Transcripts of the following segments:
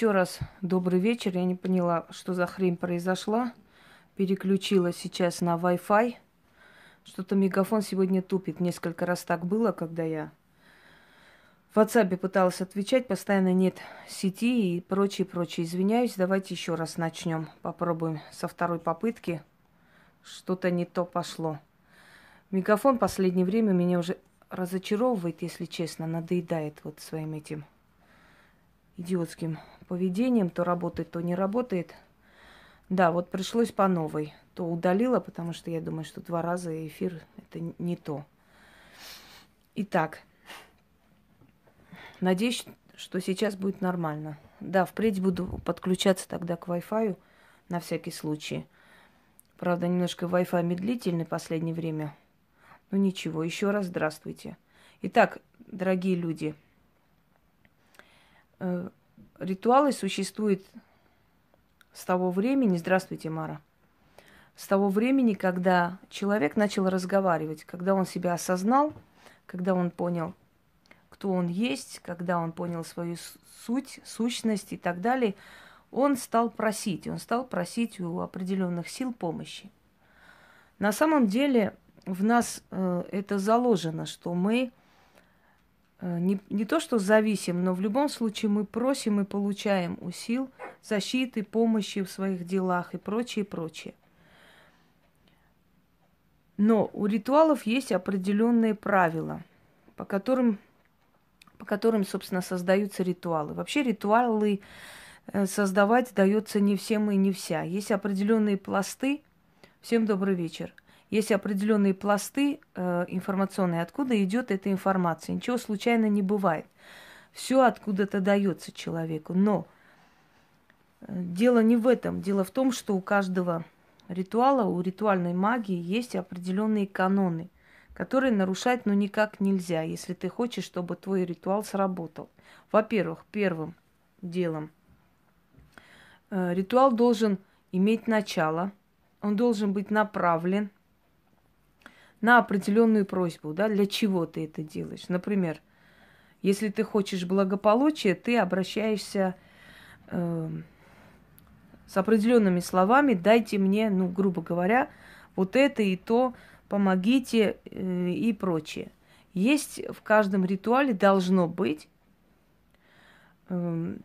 еще раз добрый вечер. Я не поняла, что за хрень произошла. Переключила сейчас на Wi-Fi. Что-то мегафон сегодня тупит. Несколько раз так было, когда я в WhatsApp пыталась отвечать, постоянно нет сети и прочее, прочее. Извиняюсь, давайте еще раз начнем. Попробуем со второй попытки. Что-то не то пошло. Мегафон в последнее время меня уже разочаровывает, если честно, надоедает вот своим этим идиотским поведением. То работает, то не работает. Да, вот пришлось по новой. То удалила, потому что я думаю, что два раза эфир это не то. Итак, надеюсь, что сейчас будет нормально. Да, впредь буду подключаться тогда к Wi-Fi на всякий случай. Правда, немножко Wi-Fi медлительный в последнее время. Ну ничего, еще раз здравствуйте. Итак, дорогие люди, э, ритуалы существуют с того времени, здравствуйте, Мара, с того времени, когда человек начал разговаривать, когда он себя осознал, когда он понял, кто он есть, когда он понял свою суть, сущность и так далее, он стал просить, он стал просить у определенных сил помощи. На самом деле в нас э, это заложено, что мы не, не то что зависим, но в любом случае мы просим и получаем у сил защиты, помощи в своих делах и прочее, прочее. Но у ритуалов есть определенные правила, по которым, по которым, собственно, создаются ритуалы. Вообще ритуалы э, создавать дается не всем и не вся. Есть определенные пласты. Всем добрый вечер есть определенные пласты э, информационные, откуда идет эта информация. Ничего случайно не бывает. Все откуда-то дается человеку. Но э, дело не в этом. Дело в том, что у каждого ритуала, у ритуальной магии есть определенные каноны, которые нарушать ну никак нельзя, если ты хочешь, чтобы твой ритуал сработал. Во-первых, первым делом э, ритуал должен иметь начало, он должен быть направлен на определенную просьбу, да, для чего ты это делаешь. Например, если ты хочешь благополучия, ты обращаешься э, с определенными словами, дайте мне, ну, грубо говоря, вот это и то, помогите э, и прочее. Есть в каждом ритуале должно быть, э,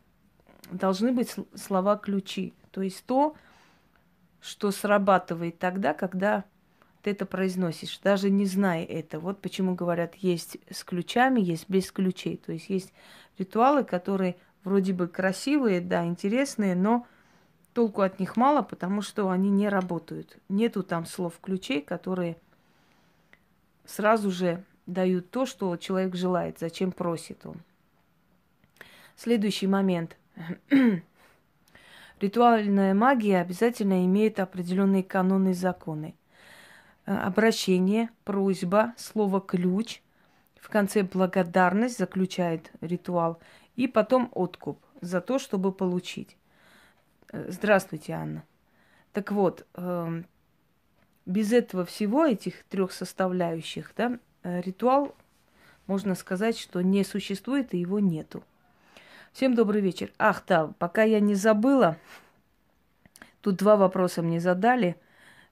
должны быть слова-ключи. То есть то, что срабатывает тогда, когда ты это произносишь, даже не зная это. Вот почему говорят, есть с ключами, есть без ключей. То есть есть ритуалы, которые вроде бы красивые, да, интересные, но толку от них мало, потому что они не работают. Нету там слов ключей, которые сразу же дают то, что человек желает, зачем просит он. Следующий момент. Ритуальная магия обязательно имеет определенные каноны и законы. Э, обращение, просьба, слово ключ. В конце благодарность заключает ритуал. И потом откуп за то, чтобы получить. Э, здравствуйте, Анна. Так вот, эм, без этого всего, этих трех составляющих, да, э, ритуал, можно сказать, что не существует и его нету. Всем добрый вечер. Ах, да, пока я не забыла, тут два вопроса мне задали –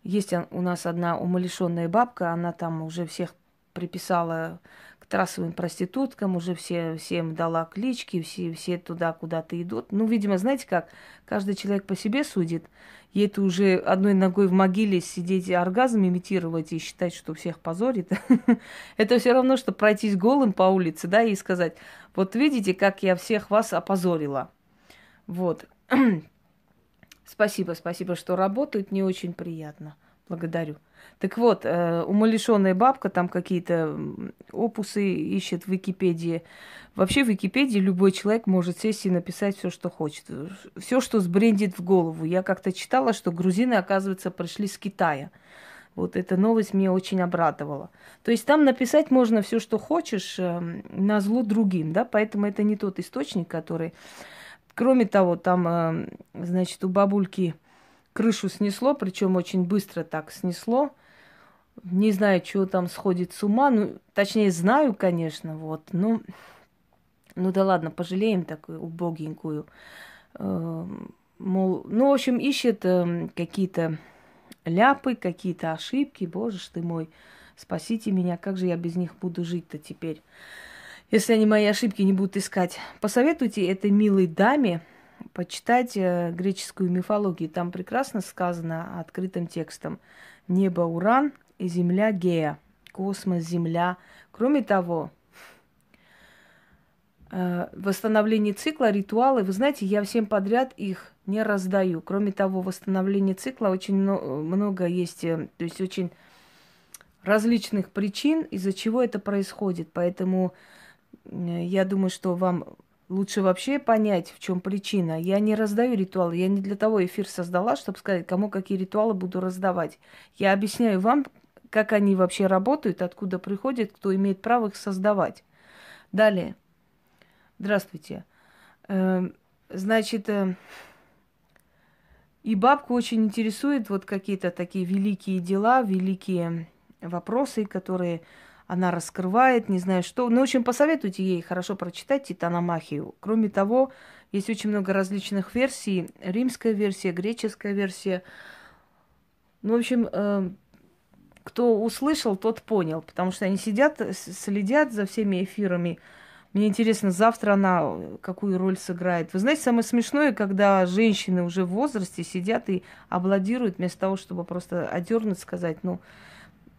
есть у нас одна умалишенная бабка, она там уже всех приписала к трассовым проституткам, уже все, всем дала клички, все, все туда куда-то идут. Ну, видимо, знаете как, каждый человек по себе судит. Ей это уже одной ногой в могиле сидеть и оргазм имитировать и считать, что всех позорит. Это все равно, что пройтись голым по улице, да, и сказать, вот видите, как я всех вас опозорила. Вот. Спасибо, спасибо, что работают, не очень приятно. Благодарю. Так вот, э, умалишенная бабка там какие-то опусы ищет в Википедии. Вообще в Википедии любой человек может сесть и написать все, что хочет. Все, что сбрендит в голову. Я как-то читала, что грузины, оказывается, пришли с Китая. Вот эта новость меня очень обрадовала. То есть там написать можно все, что хочешь, э, на зло другим, да, поэтому это не тот источник, который Кроме того, там, э, значит, у бабульки крышу снесло, причем очень быстро так снесло. Не знаю, чего там сходит с ума. Ну, точнее, знаю, конечно, вот. Ну, ну да ладно, пожалеем такую убогенькую. э, мол, ну, в общем, ищет э, какие-то ляпы, какие-то ошибки. Боже ж ты мой, спасите меня, как же я без них буду жить-то теперь? Если они мои ошибки не будут искать. Посоветуйте этой милой даме почитать э, греческую мифологию. Там прекрасно сказано открытым текстом. Небо Уран и земля Гея. Космос, земля. Кроме того, э, восстановление цикла, ритуалы, вы знаете, я всем подряд их не раздаю. Кроме того, восстановление цикла очень много есть, э, то есть очень различных причин, из-за чего это происходит. Поэтому я думаю, что вам лучше вообще понять, в чем причина. Я не раздаю ритуалы. Я не для того эфир создала, чтобы сказать, кому какие ритуалы буду раздавать. Я объясняю вам, как они вообще работают, откуда приходят, кто имеет право их создавать. Далее. Здравствуйте. Эм, значит, э, и бабку очень интересуют вот какие-то такие великие дела, великие вопросы, которые она раскрывает, не знаю что. Ну, в общем, посоветуйте ей хорошо прочитать Титаномахию. Кроме того, есть очень много различных версий. Римская версия, греческая версия. Ну, в общем, э, кто услышал, тот понял. Потому что они сидят, следят за всеми эфирами. Мне интересно, завтра она какую роль сыграет. Вы знаете, самое смешное, когда женщины уже в возрасте сидят и обладируют вместо того, чтобы просто одернуть, сказать, ну,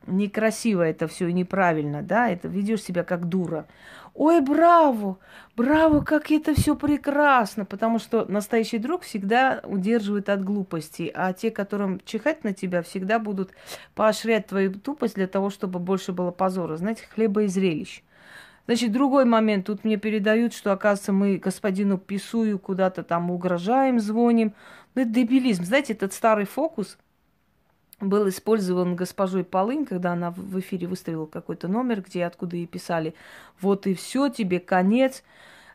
некрасиво это все и неправильно, да, это ведешь себя как дура. Ой, браво, браво, как это все прекрасно, потому что настоящий друг всегда удерживает от глупости, а те, которым чихать на тебя, всегда будут поощрять твою тупость для того, чтобы больше было позора, знаете, хлеба и зрелищ. Значит, другой момент. Тут мне передают, что, оказывается, мы господину Писую куда-то там угрожаем, звоним. Ну, это дебилизм. Знаете, этот старый фокус – был использован госпожой Полынь, когда она в эфире выставила какой-то номер, где откуда ей писали, вот и все, тебе конец.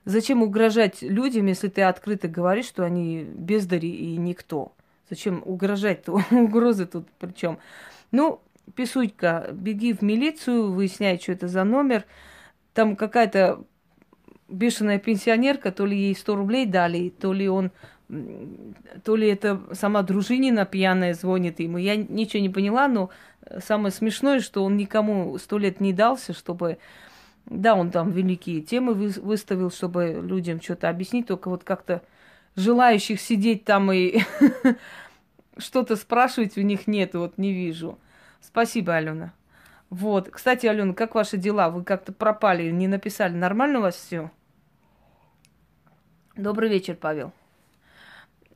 Зачем угрожать людям, если ты открыто говоришь, что они бездари и никто? Зачем угрожать-то? Угрозы тут причем. Ну, Писулька, беги в милицию, выясняй, что это за номер. Там какая-то бешеная пенсионерка, то ли ей 100 рублей дали, то ли он то ли это сама дружинина пьяная звонит ему. Я ничего не поняла, но самое смешное, что он никому сто лет не дался, чтобы... Да, он там великие темы выставил, чтобы людям что-то объяснить, только вот как-то желающих сидеть там и что-то спрашивать у них нет, вот не вижу. Спасибо, Алена. Вот. Кстати, Алена, как ваши дела? Вы как-то пропали, не написали. Нормально у вас все? Добрый вечер, Павел.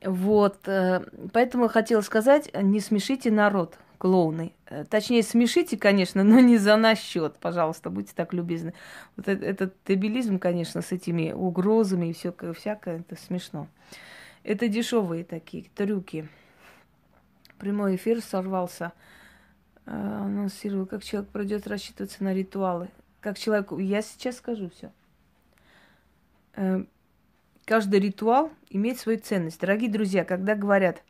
Вот, э, поэтому хотела сказать, не смешите народ, клоуны. Э, точнее, смешите, конечно, но не за наш счет, пожалуйста, будьте так любезны. Вот этот, этот дебилизм, конечно, с этими угрозами и все всякое, это смешно. Это дешевые такие трюки. Прямой эфир сорвался. Э, анонсировал, как человек пройдет рассчитываться на ритуалы. Как человек... Я сейчас скажу все каждый ритуал имеет свою ценность. Дорогие друзья, когда говорят,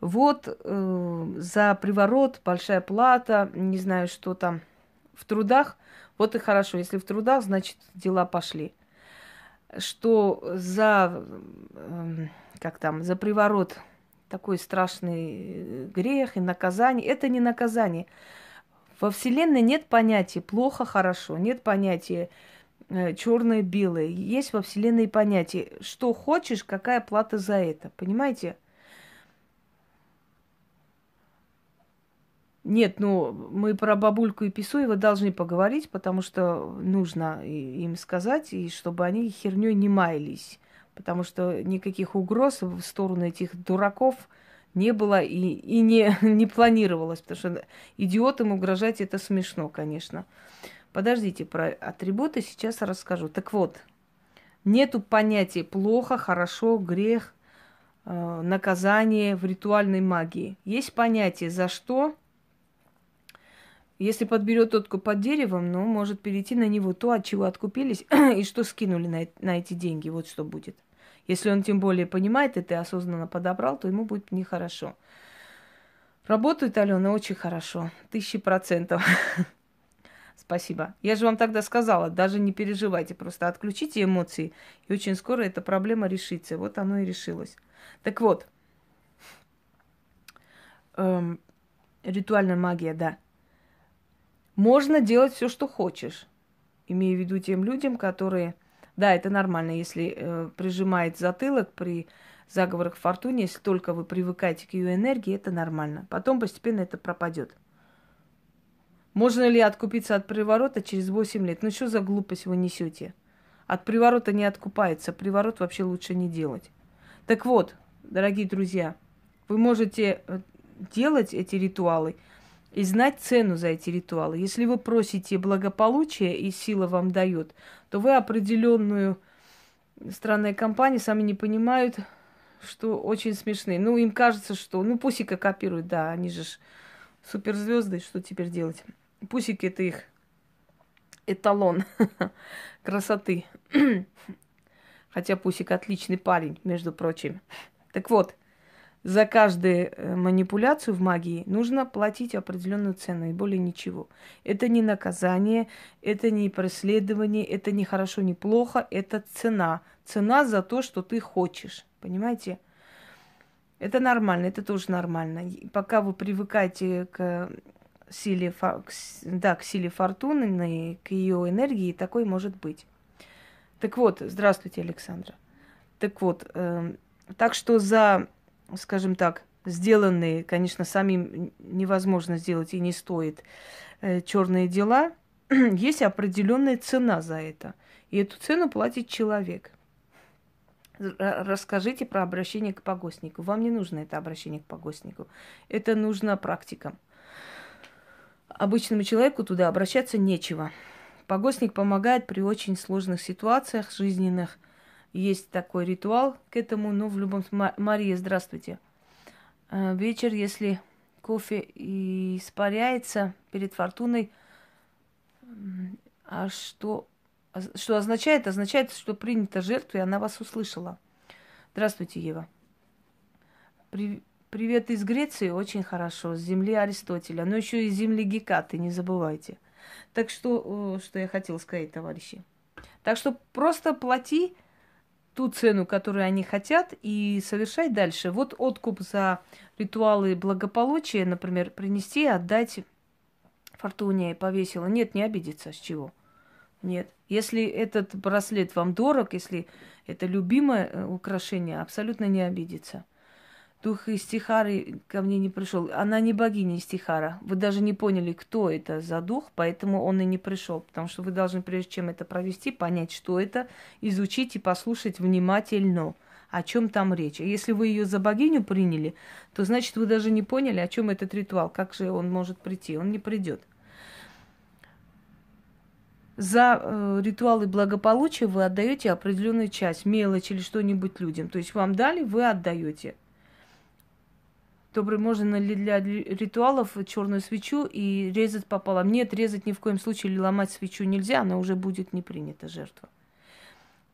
вот э, за приворот большая плата, не знаю, что там в трудах, вот и хорошо. Если в трудах, значит, дела пошли. Что за, э, как там, за приворот такой страшный грех и наказание, это не наказание. Во Вселенной нет понятия плохо, хорошо, нет понятия Э, черное, белое. Есть во Вселенной понятие, что хочешь, какая плата за это. Понимаете? Нет, ну, мы про бабульку и Писуева должны поговорить, потому что нужно им сказать, и чтобы они херней не маялись. Потому что никаких угроз в сторону этих дураков не было и, и не, не планировалось. Потому что идиотам угрожать это смешно, конечно. Подождите, про атрибуты сейчас расскажу. Так вот, нету понятия плохо, хорошо, грех, э, наказание в ритуальной магии. Есть понятие за что. Если подберет тотку под деревом, ну, может перейти на него то, от чего откупились и что скинули на, на эти деньги. Вот что будет. Если он тем более понимает это и осознанно подобрал, то ему будет нехорошо. Работает Алена очень хорошо, тысячи процентов. Спасибо. Я же вам тогда сказала, даже не переживайте, просто отключите эмоции, и очень скоро эта проблема решится. Вот оно и решилось. Так вот, эм, ритуальная магия, да. Можно делать все, что хочешь. Имею в виду тем людям, которые... Да, это нормально, если э, прижимает затылок при заговорах фортуне, если только вы привыкаете к ее энергии, это нормально. Потом постепенно это пропадет. Можно ли откупиться от приворота через 8 лет? Ну что за глупость вы несете? От приворота не откупается. Приворот вообще лучше не делать. Так вот, дорогие друзья, вы можете э, делать эти ритуалы и знать цену за эти ритуалы. Если вы просите благополучия и сила вам дает, то вы определенную странные компании сами не понимают, что очень смешные. Ну, им кажется, что... Ну, Пусика копируют, да, они же суперзвезды, что теперь делать? Пусики это их эталон красоты. Хотя Пусик отличный парень, между прочим. Так вот, за каждую э, манипуляцию в магии нужно платить определенную цену и более ничего. Это не наказание, это не преследование, это не хорошо, не плохо, это цена. Цена за то, что ты хочешь. Понимаете? Это нормально, это тоже нормально. пока вы привыкаете к силе, да, к силе фортуны, к ее энергии, такой может быть. Так вот, здравствуйте, Александра. Так вот, э, так что за, скажем так, сделанные, конечно, самим невозможно сделать и не стоит э, черные дела, есть определенная цена за это. И эту цену платит человек. Расскажите про обращение к погостнику. Вам не нужно это обращение к погостнику. Это нужно практикам. Обычному человеку туда обращаться нечего. Погостник помогает при очень сложных ситуациях жизненных. Есть такой ритуал к этому, но в любом случае... Мария, здравствуйте. А, вечер, если кофе испаряется перед фортуной, а что что означает? Означает, что принята жертва, и она вас услышала. Здравствуйте, Ева. При... Привет из Греции, очень хорошо, с земли Аристотеля, но еще и с земли Гекаты, не забывайте. Так что, что я хотела сказать, товарищи. Так что просто плати ту цену, которую они хотят, и совершай дальше. Вот откуп за ритуалы благополучия, например, принести, отдать Фортуне повесила. Нет, не обидится, с чего. Нет. Если этот браслет вам дорог, если это любимое э, украшение, абсолютно не обидится. Дух Истихары ко мне не пришел. Она не богиня Истихара. Вы даже не поняли, кто это за дух, поэтому он и не пришел. Потому что вы должны, прежде чем это провести, понять, что это, изучить и послушать внимательно, о чем там речь. А если вы ее за богиню приняли, то значит вы даже не поняли, о чем этот ритуал, как же он может прийти. Он не придет. За э, ритуалы благополучия вы отдаете определенную часть, мелочь или что-нибудь людям. То есть вам дали, вы отдаете. Добрый, можно ли для ритуалов черную свечу и резать пополам? Нет, резать ни в коем случае или ломать свечу нельзя, она уже будет не принята жертва.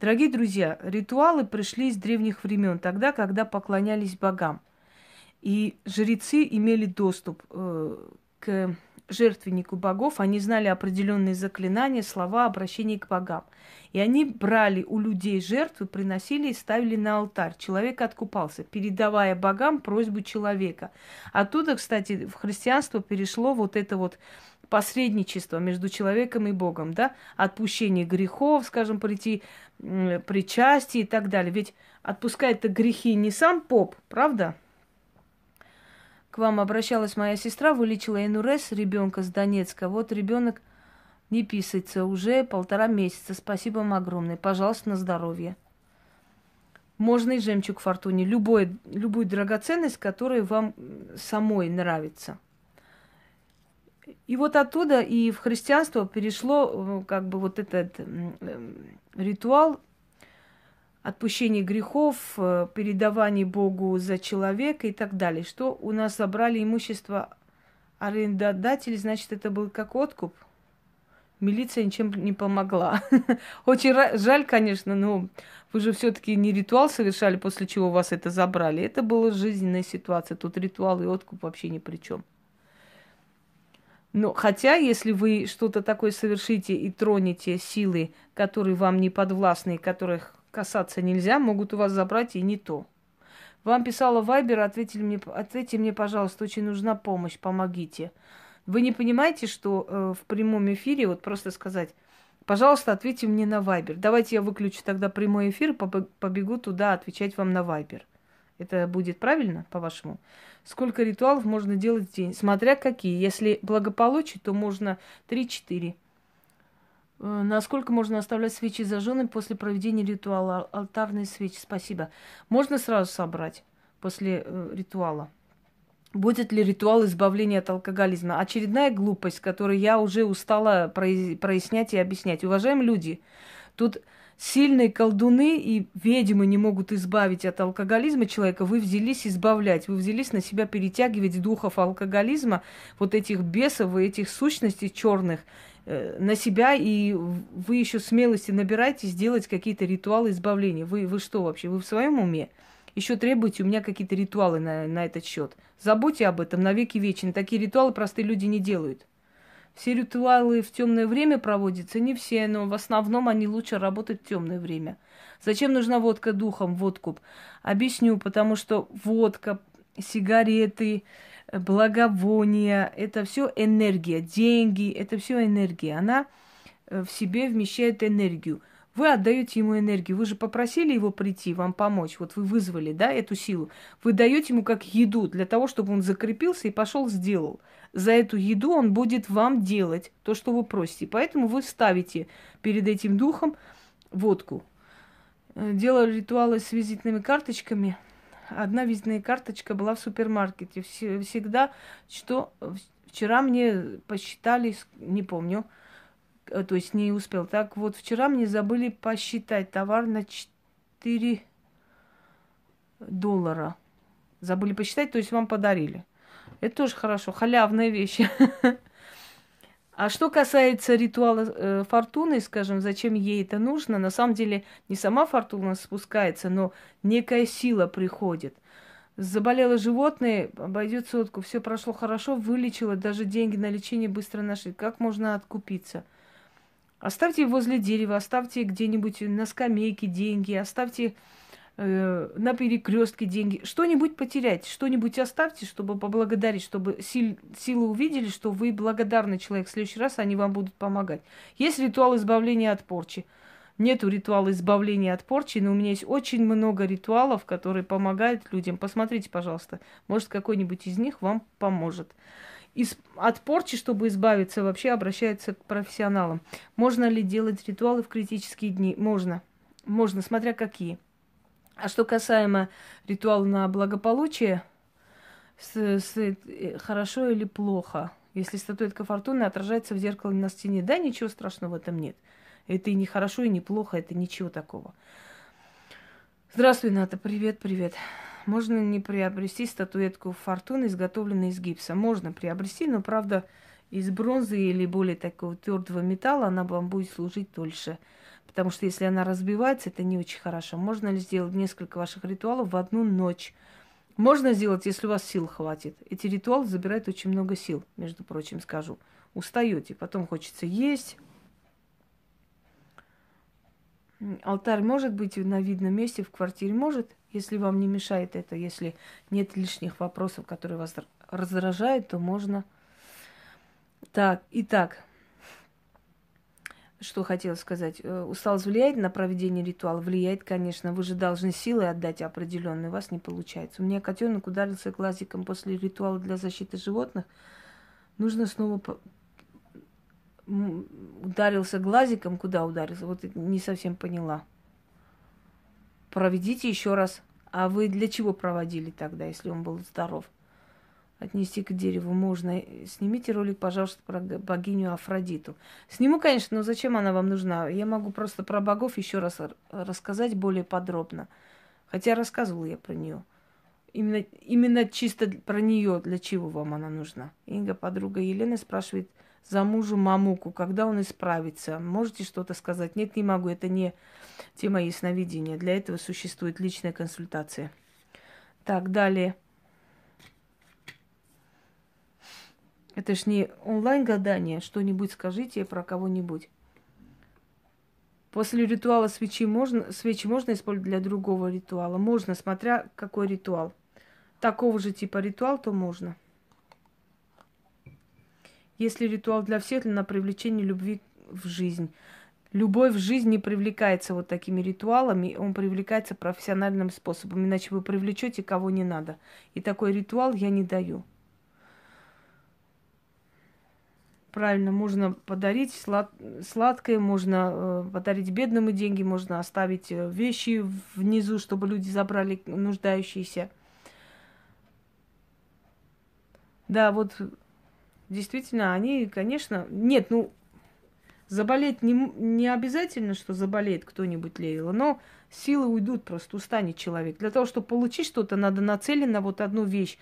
Дорогие друзья, ритуалы пришли из древних времен, тогда, когда поклонялись богам. И жрецы имели доступ э, к жертвеннику богов, они знали определенные заклинания, слова, обращения к богам. И они брали у людей жертвы, приносили и ставили на алтарь. Человек откупался, передавая богам просьбу человека. Оттуда, кстати, в христианство перешло вот это вот посредничество между человеком и Богом, да, отпущение грехов, скажем, прийти, причастие и так далее. Ведь отпускает-то грехи не сам поп, правда? К вам обращалась моя сестра, вылечила НРС ребенка с Донецка. Вот ребенок не писается уже полтора месяца. Спасибо вам огромное. Пожалуйста, на здоровье. Можно и жемчуг фортуне. Любой, любую драгоценность, которая вам самой нравится. И вот оттуда и в христианство перешло э, как бы вот этот ритуал отпущение грехов, э, передавание Богу за человека и так далее. Что у нас забрали имущество арендодателей, значит, это был как откуп. Милиция ничем не помогла. Очень жаль, конечно, но вы же все-таки не ритуал совершали, после чего вас это забрали. Это была жизненная ситуация. Тут ритуал и откуп вообще ни при чем. Но хотя, если вы что-то такое совершите и тронете силы, которые вам не подвластны, которых касаться нельзя, могут у вас забрать и не то. Вам писала Вайбер, ответили мне, ответьте мне, пожалуйста, очень нужна помощь, помогите. Вы не понимаете, что э, в прямом эфире, вот просто сказать, пожалуйста, ответьте мне на Вайбер. Давайте я выключу тогда прямой эфир, побегу туда отвечать вам на Вайбер. Это будет правильно, по-вашему? Сколько ритуалов можно делать в день? Смотря какие. Если благополучие, то можно 3-4. Э, насколько можно оставлять свечи зажженными после проведения ритуала? Алтарные свечи, спасибо. Можно сразу собрать после э, ритуала. Будет ли ритуал избавления от алкоголизма? Очередная глупость, которую я уже устала прояснять и объяснять. Уважаемые люди, тут сильные колдуны и ведьмы не могут избавить от алкоголизма человека, вы взялись избавлять, вы взялись на себя перетягивать духов алкоголизма, вот этих бесов и этих сущностей черных на себя, и вы еще смелости набираете сделать какие-то ритуалы избавления. Вы, вы что вообще? Вы в своем уме? Еще требуете у меня какие-то ритуалы на, на этот счет. Забудьте об этом навеки вечны. Такие ритуалы простые люди не делают. Все ритуалы в темное время проводятся, не все, но в основном они лучше работают в темное время. Зачем нужна водка духом, водку? Объясню, потому что водка, сигареты, благовония, это все энергия, деньги, это все энергия. Она э, в себе вмещает энергию. Вы отдаете ему энергию. Вы же попросили его прийти, вам помочь. Вот вы вызвали, да, эту силу. Вы даете ему как еду для того, чтобы он закрепился и пошел сделал за эту еду он будет вам делать то, что вы просите. Поэтому вы ставите перед этим духом водку. Э, делали ритуалы с визитными карточками. Одна визитная карточка была в супермаркете. Всегда, что вчера мне посчитали, не помню, э, то есть не успел. Так вот, вчера мне забыли посчитать товар на 4 доллара. Забыли посчитать, то есть вам подарили. Это тоже хорошо, халявная вещь. А что касается ритуала э, фортуны, скажем, зачем ей это нужно, на самом деле не сама фортуна спускается, но некая сила приходит. Заболело животное, обойдет сотку, все прошло хорошо, вылечило, даже деньги на лечение быстро нашли. Как можно откупиться? Оставьте возле дерева, оставьте где-нибудь на скамейке деньги, оставьте э, на перекрестке деньги. Что-нибудь потерять, что-нибудь оставьте, чтобы поблагодарить, чтобы сил, силы увидели, что вы благодарный человек. В следующий раз они вам будут помогать. Есть ритуал избавления от порчи. Нету ритуала избавления от порчи, но у меня есть очень много ритуалов, которые помогают людям. Посмотрите, пожалуйста, может, какой-нибудь из них вам поможет. Из, от порчи, чтобы избавиться, вообще обращаются к профессионалам. Можно ли делать ритуалы в критические дни? Можно. Можно, смотря какие. А что касаемо ритуала на благополучие, с, с, э, хорошо или плохо, если статуэтка фортуны отражается в зеркале на стене, да, ничего страшного в этом нет. Это и не хорошо, и не плохо, это ничего такого. Здравствуй, Ната, привет, привет. Можно не приобрести статуэтку фортуны, изготовленную из гипса? Можно приобрести, но, правда, из бронзы или более такого твердого металла она вам будет служить дольше. Потому что если она разбивается, это не очень хорошо. Можно ли сделать несколько ваших ритуалов в одну ночь? Можно сделать, если у вас сил хватит. Эти ритуалы забирают очень много сил, между прочим, скажу. Устаете, потом хочется есть. Алтарь может быть на видном месте в квартире? Может, если вам не мешает это, если нет лишних вопросов, которые вас раздражают, то можно. Так, итак, что хотела сказать. Э, усталость влияет на проведение ритуала? Влияет, конечно. Вы же должны силы отдать определенные. У вас не получается. У меня котенок ударился глазиком после ритуала для защиты животных. Нужно снова ударился глазиком. Куда ударился? Вот не совсем поняла. Проведите еще раз. А вы для чего проводили тогда, если он был здоров? Отнести к дереву можно. Снимите ролик, пожалуйста, про богиню Афродиту. Сниму, конечно, но зачем она вам нужна? Я могу просто про богов еще раз рассказать более подробно. Хотя рассказывала я про нее. Именно, именно чисто про нее, для чего вам она нужна. Инга, подруга Елены, спрашивает за мужу Мамуку, когда он исправится. Можете что-то сказать? Нет, не могу, это не тема ясновидения. Для этого существует личная консультация. Так, далее. Это ж не онлайн-гадание, что-нибудь скажите про кого-нибудь. После ритуала свечи можно, свечи можно использовать для другого ритуала? Можно, смотря какой ритуал. Такого же типа ритуал, то можно. Если ритуал для всех, на привлечение любви в жизнь. Любовь в жизни не привлекается вот такими ритуалами, он привлекается профессиональным способом, иначе вы привлечете кого не надо. И такой ритуал я не даю. Правильно, можно подарить слад... сладкое, можно э, подарить бедным деньги, можно оставить э, вещи внизу, чтобы люди забрали нуждающиеся. Да, вот действительно, они, конечно, нет, ну, заболеть не, не обязательно, что заболеет кто-нибудь Лейла, но силы уйдут, просто устанет человек. Для того, чтобы получить что-то, надо нацелить на вот одну вещь.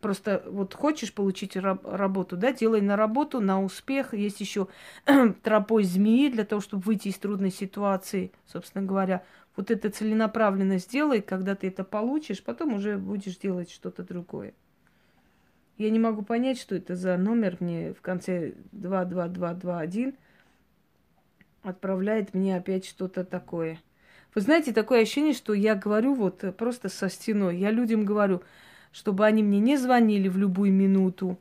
Просто вот хочешь получить раб- работу, да, делай на работу, на успех. Есть еще тропой змеи для того, чтобы выйти из трудной ситуации, собственно говоря. Вот это целенаправленно сделай, когда ты это получишь, потом уже будешь делать что-то другое. Я не могу понять, что это за номер мне в конце 22221 отправляет мне опять что-то такое. Вы знаете, такое ощущение, что я говорю вот просто со стеной. Я людям говорю, чтобы они мне не звонили в любую минуту.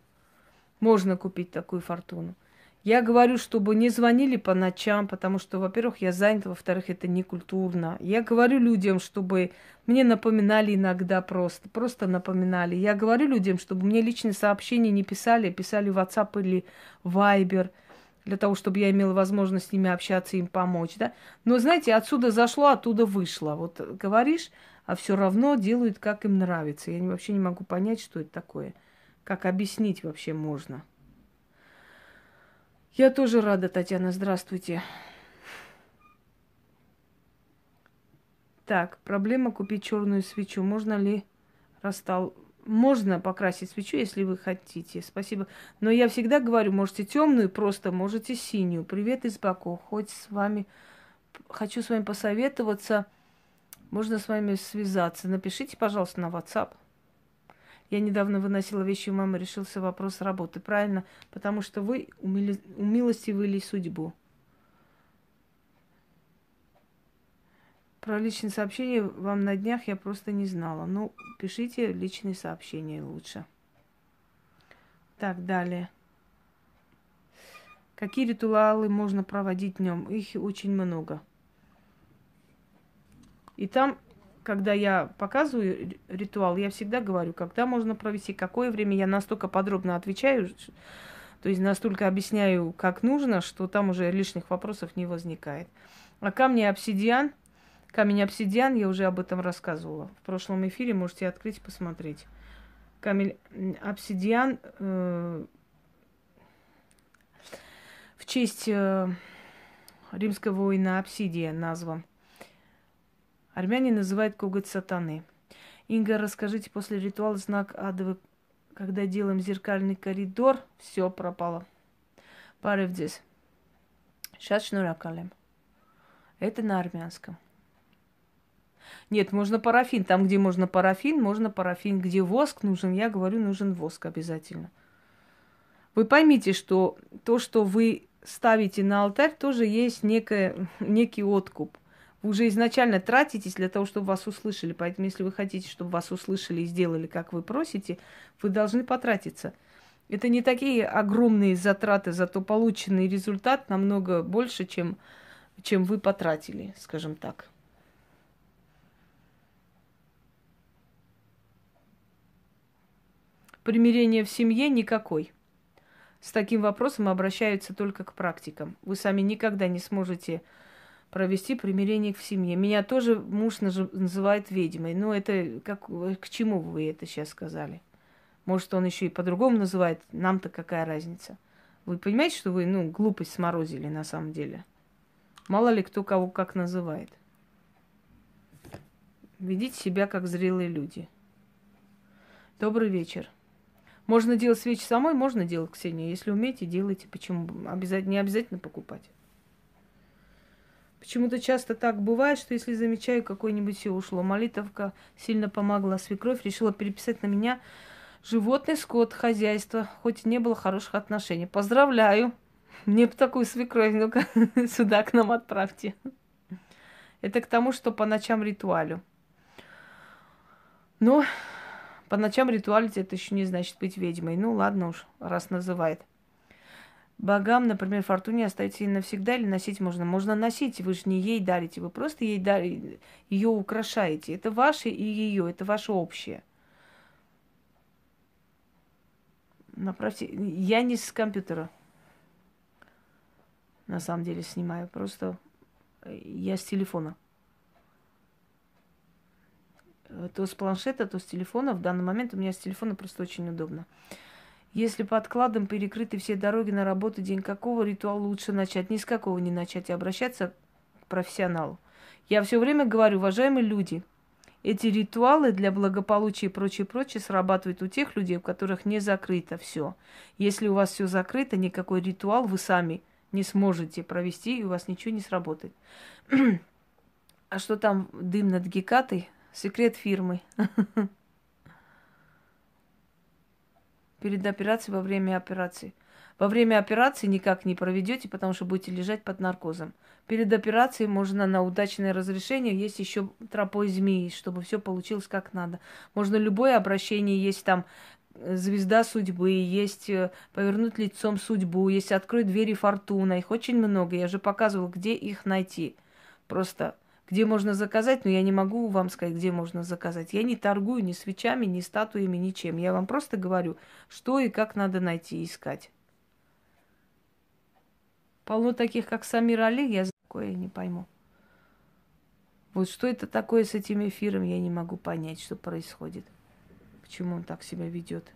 Можно купить такую фортуну. Я говорю, чтобы не звонили по ночам, потому что, во-первых, я занята, во-вторых, это не культурно. Я говорю людям, чтобы мне напоминали иногда просто, просто напоминали. Я говорю людям, чтобы мне личные сообщения не писали, а писали в WhatsApp или Viber, для того, чтобы я имела возможность с ними общаться, им помочь, да. Но, знаете, отсюда зашло, оттуда вышло. Вот говоришь, а все равно делают, как им нравится. Я вообще не могу понять, что это такое. Как объяснить вообще можно. Я тоже рада, Татьяна, здравствуйте. Так, проблема купить черную свечу. Можно ли расстал? Можно покрасить свечу, если вы хотите. Спасибо. Но я всегда говорю, можете темную, просто можете синюю. Привет из Баку. Хоть с вами хочу с вами посоветоваться. Можно с вами связаться. Напишите, пожалуйста, на WhatsApp. Я недавно выносила вещи у мамы, решился вопрос работы. Правильно, потому что вы умили, умилостивили судьбу. Про личные сообщения вам на днях я просто не знала. Ну, пишите личные сообщения лучше. Так, далее. Какие ритуалы можно проводить днем? Их очень много. И там когда я показываю ритуал, я всегда говорю, когда можно провести, какое время. Я настолько подробно отвечаю, то есть настолько объясняю, как нужно, что там уже лишних вопросов не возникает. А камни обсидиан, камень обсидиан, я уже об этом рассказывала. В прошлом эфире можете открыть посмотреть. Камень обсидиан э, в честь э, римского воина Обсидия назван. Армяне называют коготь сатаны. Инга, расскажите, после ритуала знак адовый, когда делаем зеркальный коридор, все пропало. здесь. Сейчас шнуракалем. Это на армянском. Нет, можно парафин. Там, где можно парафин, можно парафин. Где воск нужен, я говорю, нужен воск обязательно. Вы поймите, что то, что вы ставите на алтарь, тоже есть некое, некий откуп. Уже изначально тратитесь для того, чтобы вас услышали. Поэтому, если вы хотите, чтобы вас услышали и сделали, как вы просите, вы должны потратиться. Это не такие огромные затраты, зато полученный результат намного больше, чем, чем вы потратили, скажем так. Примирение в семье никакой. С таким вопросом обращаются только к практикам. Вы сами никогда не сможете провести примирение в семье. Меня тоже муж называет ведьмой. Ну, это как, к чему вы это сейчас сказали? Может, он еще и по-другому называет. Нам-то какая разница? Вы понимаете, что вы, ну, глупость сморозили на самом деле? Мало ли кто кого как называет. Ведите себя как зрелые люди. Добрый вечер. Можно делать свечи самой, можно делать, Ксения. Если умеете, делайте. Почему? Обязательно, не обязательно покупать. Почему-то часто так бывает, что если замечаю, какое-нибудь все ушло, молитовка сильно помогла, свекровь решила переписать на меня, Животный скот, хозяйство, хоть и не было хороших отношений. Поздравляю. Мне бы такую свекровь, ну-ка, сюда к нам отправьте. Это к тому, что по ночам ритуалю. Но по ночам ритуалить это еще не значит быть ведьмой. Ну ладно уж, раз называет. Богам, например, фортуне оставить и навсегда или носить можно? Можно носить, вы же не ей дарите, вы просто ей дарите, ее украшаете. Это ваше и ее, это ваше общее. Направьте. Я не с компьютера. На самом деле снимаю. Просто э, я с телефона. То с планшета, то с телефона. В данный момент у меня с телефона просто очень удобно. Если под кладом перекрыты все дороги на работу, день какого ритуала лучше начать? Ни с какого не начать, и обращаться к профессионалу. Я все время говорю, уважаемые люди – эти ритуалы для благополучия и прочее, прочее срабатывают у тех людей, у которых не закрыто все. Если у вас все закрыто, никакой ритуал вы сами не сможете провести, и у вас ничего не сработает. а что там дым над Гекатой? Секрет фирмы. Перед операцией, во время операции – во время операции никак не проведете, потому что будете лежать под наркозом. Перед операцией можно на удачное разрешение есть еще тропой змеи, чтобы все получилось как надо. Можно любое обращение, есть там э, звезда судьбы, есть э, повернуть лицом судьбу, есть открыть двери фортуна. Их очень много. Я же показывала, где их найти. Просто где можно заказать, но я не могу вам сказать, где можно заказать. Я не торгую ни свечами, ни статуями, ничем. Я вам просто говорю, что и как надо найти и искать. Полно таких, как Самир Али, я такое не пойму. Вот что это такое с этим эфиром, я не могу понять, что происходит. Почему он так себя ведет.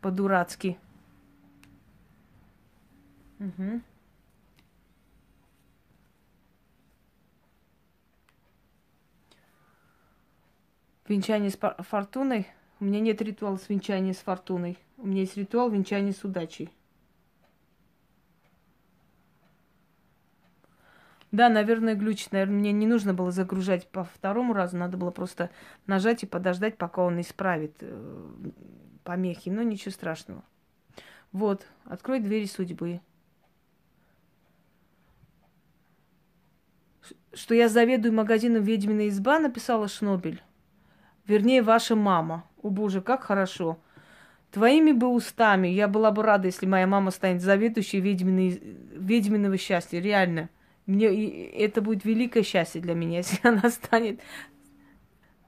По-дурацки. Угу. Венчание с фортуной. У меня нет ритуала с венчанием с фортуной. У меня есть ритуал венчания с удачей. Да, наверное, глючит. Наверное, мне не нужно было загружать по второму разу. Надо было просто нажать и подождать, пока он исправит э, помехи. Но ничего страшного. Вот, открой двери судьбы. Что я заведую магазином «Ведьмина изба», написала Шнобель. Вернее, ваша мама. О боже, как хорошо. Твоими бы устами я была бы рада, если моя мама станет заведующей ведьминой, ведьминого счастья. Реально. Мне это будет великое счастье для меня, если она станет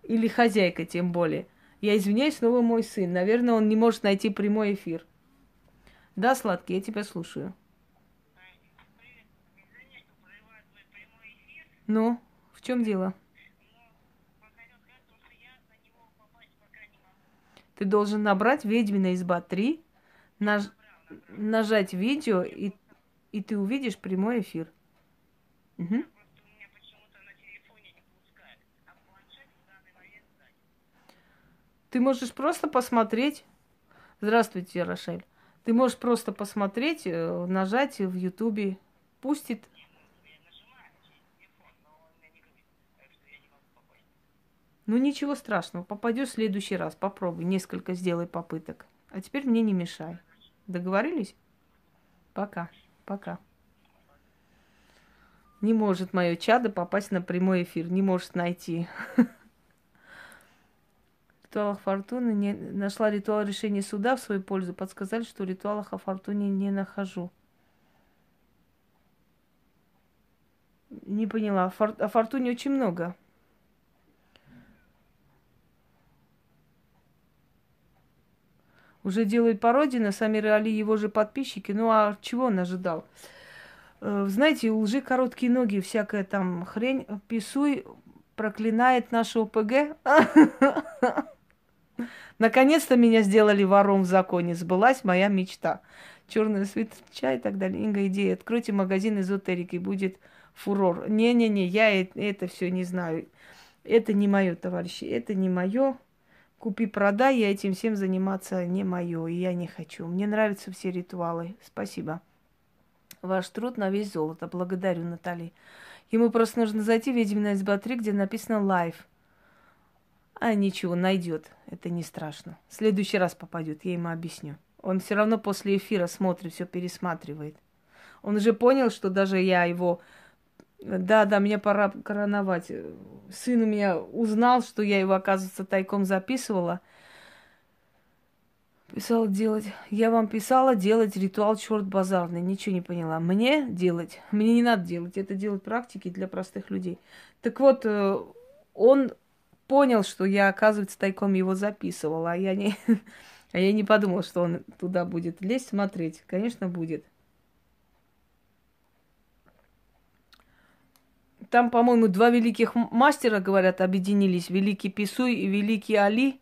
или хозяйка, тем более. Я извиняюсь, снова мой сын. Наверное, он не может найти прямой эфир. Да, сладкий, я тебя слушаю. Ну, в чем дело? Ты должен набрать «Ведьмина изба 3», наж... нажать видео, и, и ты увидишь прямой эфир. Угу. Ты можешь просто посмотреть. Здравствуйте, Рошель. Ты можешь просто посмотреть, э, нажать в Ютубе. Пустит. Ну ничего страшного, попадешь в следующий раз, попробуй, несколько сделай попыток. А теперь мне не мешай. Договорились? Пока, пока. Не может мое чадо попасть на прямой эфир, не может найти. В ритуалах фортуны не нашла ритуал решения суда в свою пользу. Подсказали, что в ритуалах о фортуне не нахожу. Не поняла. Фор... О фортуне очень много. Уже делают пародии на Самира Али, его же подписчики. Ну а чего он ожидал? Э, знаете, у лжи короткие ноги, всякая там хрень. Писуй проклинает нашу ОПГ. Наконец-то меня сделали вором в законе. Сбылась моя мечта. Черный свитер, чай и так далее. Инга, идея. Откройте магазин эзотерики, будет фурор. Не-не-не, я это все не знаю. Это не мое, товарищи, это не мое. Купи-продай, я этим всем заниматься не мое, и я не хочу. Мне нравятся все ритуалы. Спасибо. Ваш труд на весь золото. Благодарю, Натали. Ему просто нужно зайти в Ведьмина изба 3, где написано «Лайв». А ничего, найдет. Это не страшно. В следующий раз попадет, я ему объясню. Он все равно после эфира смотрит, все пересматривает. Он уже понял, что даже я его... Да, да, мне пора короновать. Сын у меня узнал, что я его, оказывается, тайком записывала. Писала делать. Я вам писала делать ритуал черт базарный. Ничего не поняла. Мне делать? Мне не надо делать. Это делать практики для простых людей. Так вот, э, он понял, что я, оказывается, тайком его записывала, а я не, а я не подумала, что он туда будет лезть смотреть. Конечно, будет. Там, по-моему, два великих мастера, говорят, объединились. Великий Писуй и Великий Али.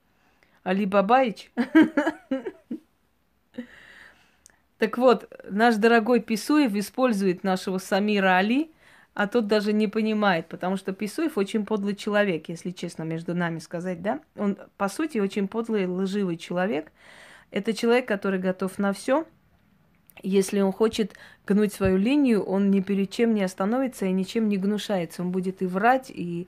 Али Бабаич. Так вот, наш дорогой Писуев использует нашего Самира Али – а тот даже не понимает, потому что Писуев очень подлый человек, если честно, между нами сказать, да? Он, по сути, очень подлый, лживый человек. Это человек, который готов на все. Если он хочет гнуть свою линию, он ни перед чем не остановится и ничем не гнушается. Он будет и врать, и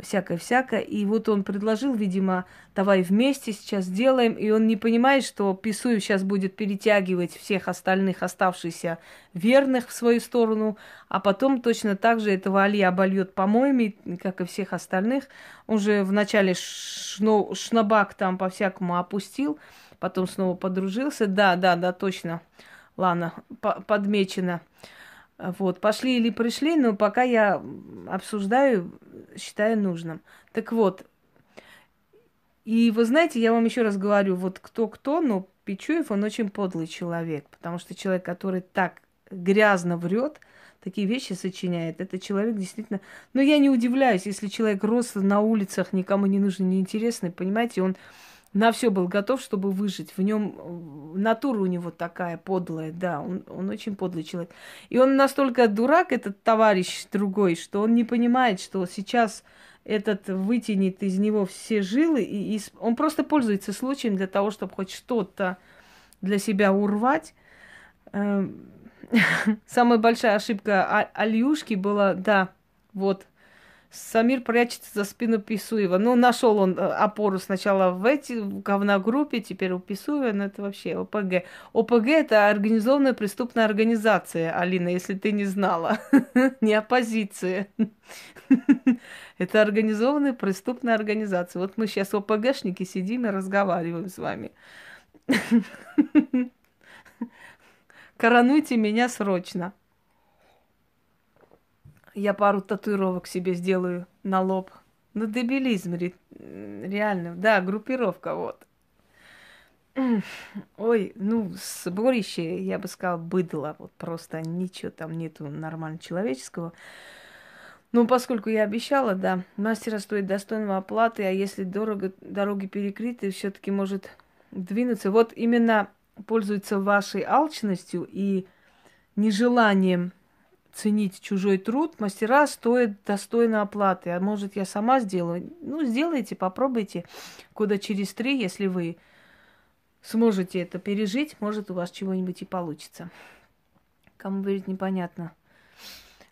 всякое-всякое. И вот он предложил, видимо, давай вместе сейчас сделаем. И он не понимает, что Писуев сейчас будет перетягивать всех остальных оставшихся верных в свою сторону, а потом точно так же этого Али обольет помоями, как и всех остальных. Он же вначале шно, шнабак там по-всякому опустил, потом снова подружился. Да, да, да, точно. Ладно, подмечено. Вот, пошли или пришли, но пока я обсуждаю, считаю нужным. Так вот, и вы знаете, я вам еще раз говорю, вот кто-кто, но Пичуев, он очень подлый человек, потому что человек, который так грязно врет, такие вещи сочиняет, это человек действительно... Но я не удивляюсь, если человек рос на улицах, никому не нужен, неинтересный, понимаете, он на все был готов, чтобы выжить. В нем э, натура у него такая подлая, да, он, он очень подлый человек. И он настолько дурак, этот товарищ другой, что он не понимает, что сейчас этот вытянет из него все жилы, и, и он просто пользуется случаем для того, чтобы хоть что-то для себя урвать. Эм, самая большая ошибка а-, Альюшки была, да, вот, Самир прячется за спину Писуева. Ну, нашел он э, опору сначала в эти в говногруппе, теперь у Писуева, но это вообще ОПГ. ОПГ это организованная преступная организация, Алина, если ты не знала. Не оппозиция. Это организованная преступная организация. Вот мы сейчас ОПГшники сидим и разговариваем с вами. Коронуйте меня срочно. Я пару татуировок себе сделаю на лоб. Ну, дебилизм, реально. Да, группировка, вот. Ой, ну, сборище, я бы сказала, быдло. Вот просто ничего там нету нормально человеческого. Ну, поскольку я обещала, да, мастера стоит достойного оплаты, а если дорого, дороги перекрыты, все таки может двинуться. Вот именно пользуется вашей алчностью и нежеланием ценить чужой труд, мастера стоят достойно оплаты. А может, я сама сделаю? Ну, сделайте, попробуйте. Года через три, если вы сможете это пережить, может, у вас чего-нибудь и получится. Кому верить, непонятно.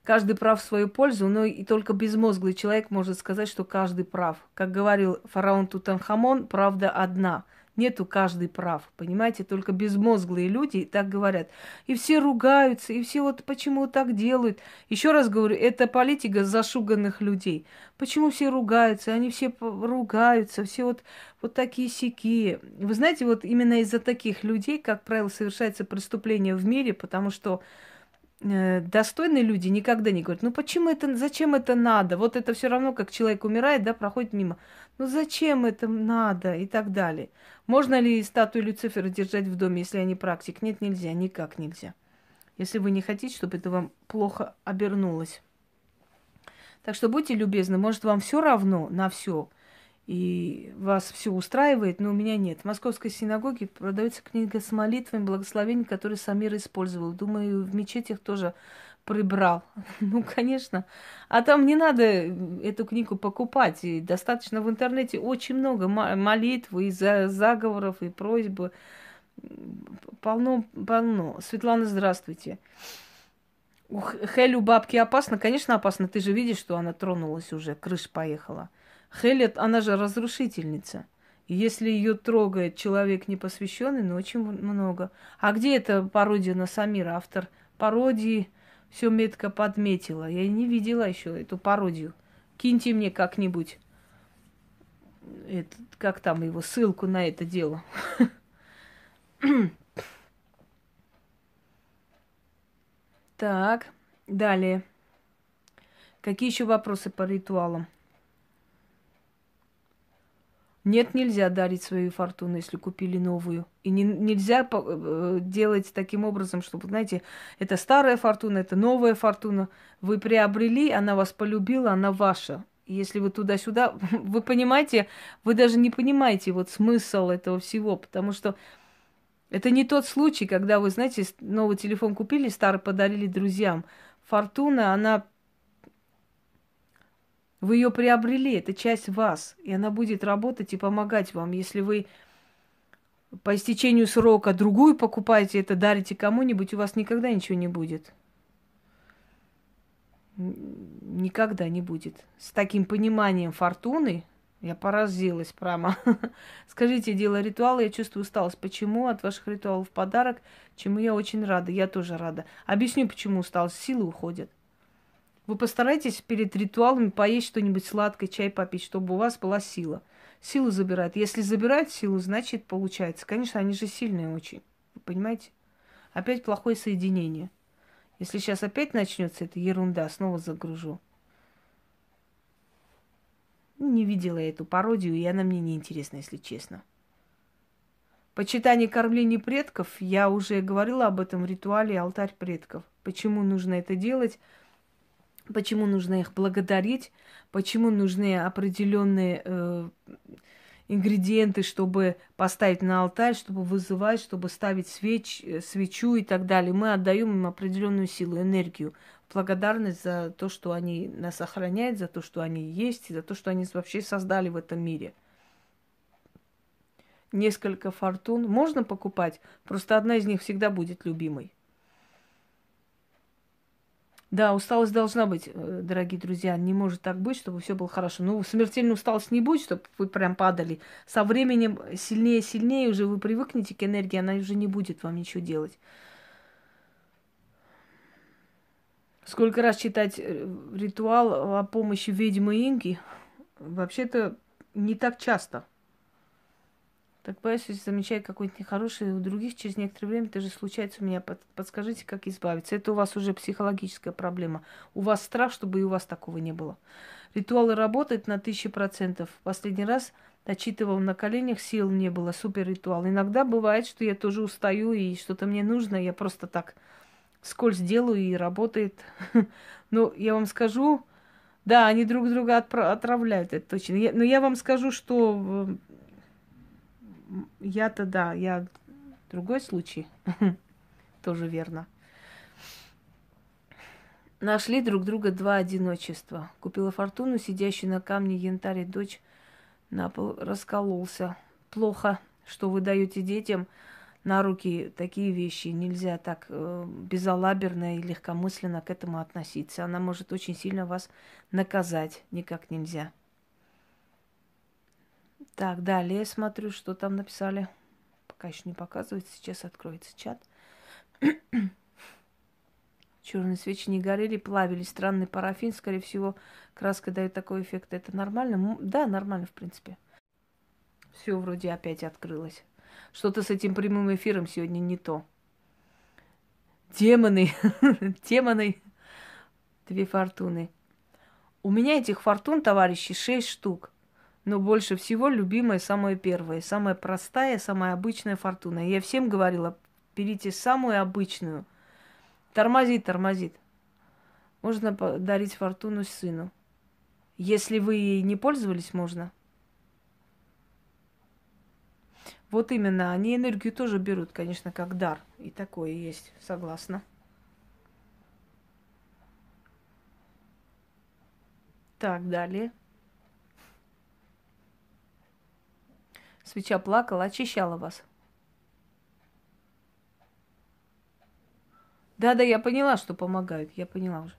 Каждый прав в свою пользу, но и только безмозглый человек может сказать, что каждый прав. Как говорил фараон Тутанхамон, правда одна – Нету каждый прав, понимаете? Только безмозглые люди так говорят. И все ругаются, и все вот почему так делают. Еще раз говорю, это политика зашуганных людей. Почему все ругаются? Они все ругаются, все вот, вот такие сякие. Вы знаете, вот именно из-за таких людей, как правило, совершается преступление в мире, потому что э, достойные люди никогда не говорят, ну почему это, зачем это надо? Вот это все равно, как человек умирает, да, проходит мимо. Ну зачем это надо? И так далее. Можно ли статую Люцифера держать в доме, если не практик? Нет, нельзя, никак нельзя. Если вы не хотите, чтобы это вам плохо обернулось. Так что будьте любезны, может, вам все равно на все, и вас все устраивает, но у меня нет. В Московской синагоге продается книга с молитвами, благословениями, которые Самир использовал. Думаю, в мечетях тоже прибрал. Ну, конечно. А там не надо эту книгу покупать. И достаточно в интернете очень много молитв и заговоров, и просьбы. Полно, полно. Светлана, здравствуйте. Хелю бабки опасно? Конечно, опасно. Ты же видишь, что она тронулась уже, крыша поехала. Хелет, она же разрушительница. Если ее трогает человек непосвященный, ну очень много. А где эта пародия на Самира? Автор пародии все метко подметила. Я не видела еще эту пародию. Киньте мне как-нибудь, это, как там его, ссылку на это дело. Так, далее. Какие еще вопросы по ритуалам? Нет, нельзя дарить свою фортуну, если купили новую. И не, нельзя э, делать таким образом, чтобы, знаете, это старая фортуна, это новая фортуна. Вы приобрели, она вас полюбила, она ваша. Если вы туда-сюда, вы понимаете, вы даже не понимаете вот смысл этого всего, потому что это не тот случай, когда вы, знаете, новый телефон купили, старый подарили друзьям. Фортуна, она вы ее приобрели, это часть вас, и она будет работать и помогать вам. Если вы по истечению срока другую покупаете, это дарите кому-нибудь, у вас никогда ничего не будет. Никогда не будет. С таким пониманием фортуны я поразилась прямо. Скажите, дело ритуала, я чувствую усталость. Почему от ваших ритуалов подарок, чему я очень рада. Я тоже рада. Объясню, почему усталость. Силы уходят. Вы постарайтесь перед ритуалами поесть что-нибудь сладкое, чай попить, чтобы у вас была сила. Силу забирает. Если забирает силу, значит получается. Конечно, они же сильные очень. Вы понимаете? Опять плохое соединение. Если сейчас опять начнется эта ерунда, снова загружу. Не видела я эту пародию, и она мне не интересна, если честно. Почитание кормления предков, я уже говорила об этом в ритуале алтарь предков. Почему нужно это делать? Почему нужно их благодарить, почему нужны определенные э, ингредиенты, чтобы поставить на алтарь, чтобы вызывать, чтобы ставить свеч, э, свечу и так далее. Мы отдаем им определенную силу, энергию, благодарность за то, что они нас охраняют, за то, что они есть, и за то, что они вообще создали в этом мире. Несколько фортун можно покупать, просто одна из них всегда будет любимой. Да, усталость должна быть, э, дорогие друзья. Не может так быть, чтобы все было хорошо. Ну, смертельной усталость не будет, чтобы вы прям падали. Со временем сильнее и сильнее уже вы привыкнете к энергии, она уже не будет вам ничего делать. Сколько раз читать э, ритуал о помощи ведьмы Инги? Вообще-то не так часто. Так боюсь, если замечаю какой-нибудь нехороший у других, через некоторое время тоже случается у меня. Подскажите, как избавиться. Это у вас уже психологическая проблема. У вас страх, чтобы и у вас такого не было. Ритуалы работают на тысячи процентов. Последний раз отчитывал на коленях, сил не было, супер ритуал. Иногда бывает, что я тоже устаю и что-то мне нужно, я просто так скользь делаю и работает. Но я вам скажу, да, они друг друга отравляют, это точно. но я вам скажу, что я-то да, я другой случай. Тоже верно. Нашли друг друга два одиночества. Купила фортуну, сидящую на камне янтарь дочь на пол раскололся. Плохо, что вы даете детям на руки такие вещи. Нельзя так э, безалаберно и легкомысленно к этому относиться. Она может очень сильно вас наказать. Никак нельзя. Так, далее смотрю, что там написали. Пока еще не показывается, сейчас откроется чат. Черные свечи не горели, плавили. Странный парафин, скорее всего, краска дает такой эффект. Это нормально? Да, нормально, в принципе. Все вроде опять открылось. Что-то с этим прямым эфиром сегодня не то. Демоны, демоны, две фортуны. У меня этих фортун, товарищи, шесть штук. Но больше всего любимая самая первая, самая простая, самая обычная фортуна. Я всем говорила, берите самую обычную. Тормозит, тормозит. Можно дарить фортуну сыну. Если вы ей не пользовались, можно. Вот именно, они энергию тоже берут, конечно, как дар. И такое есть, согласна. Так, далее. Свеча плакала, очищала вас. Да-да, я поняла, что помогают. Я поняла уже.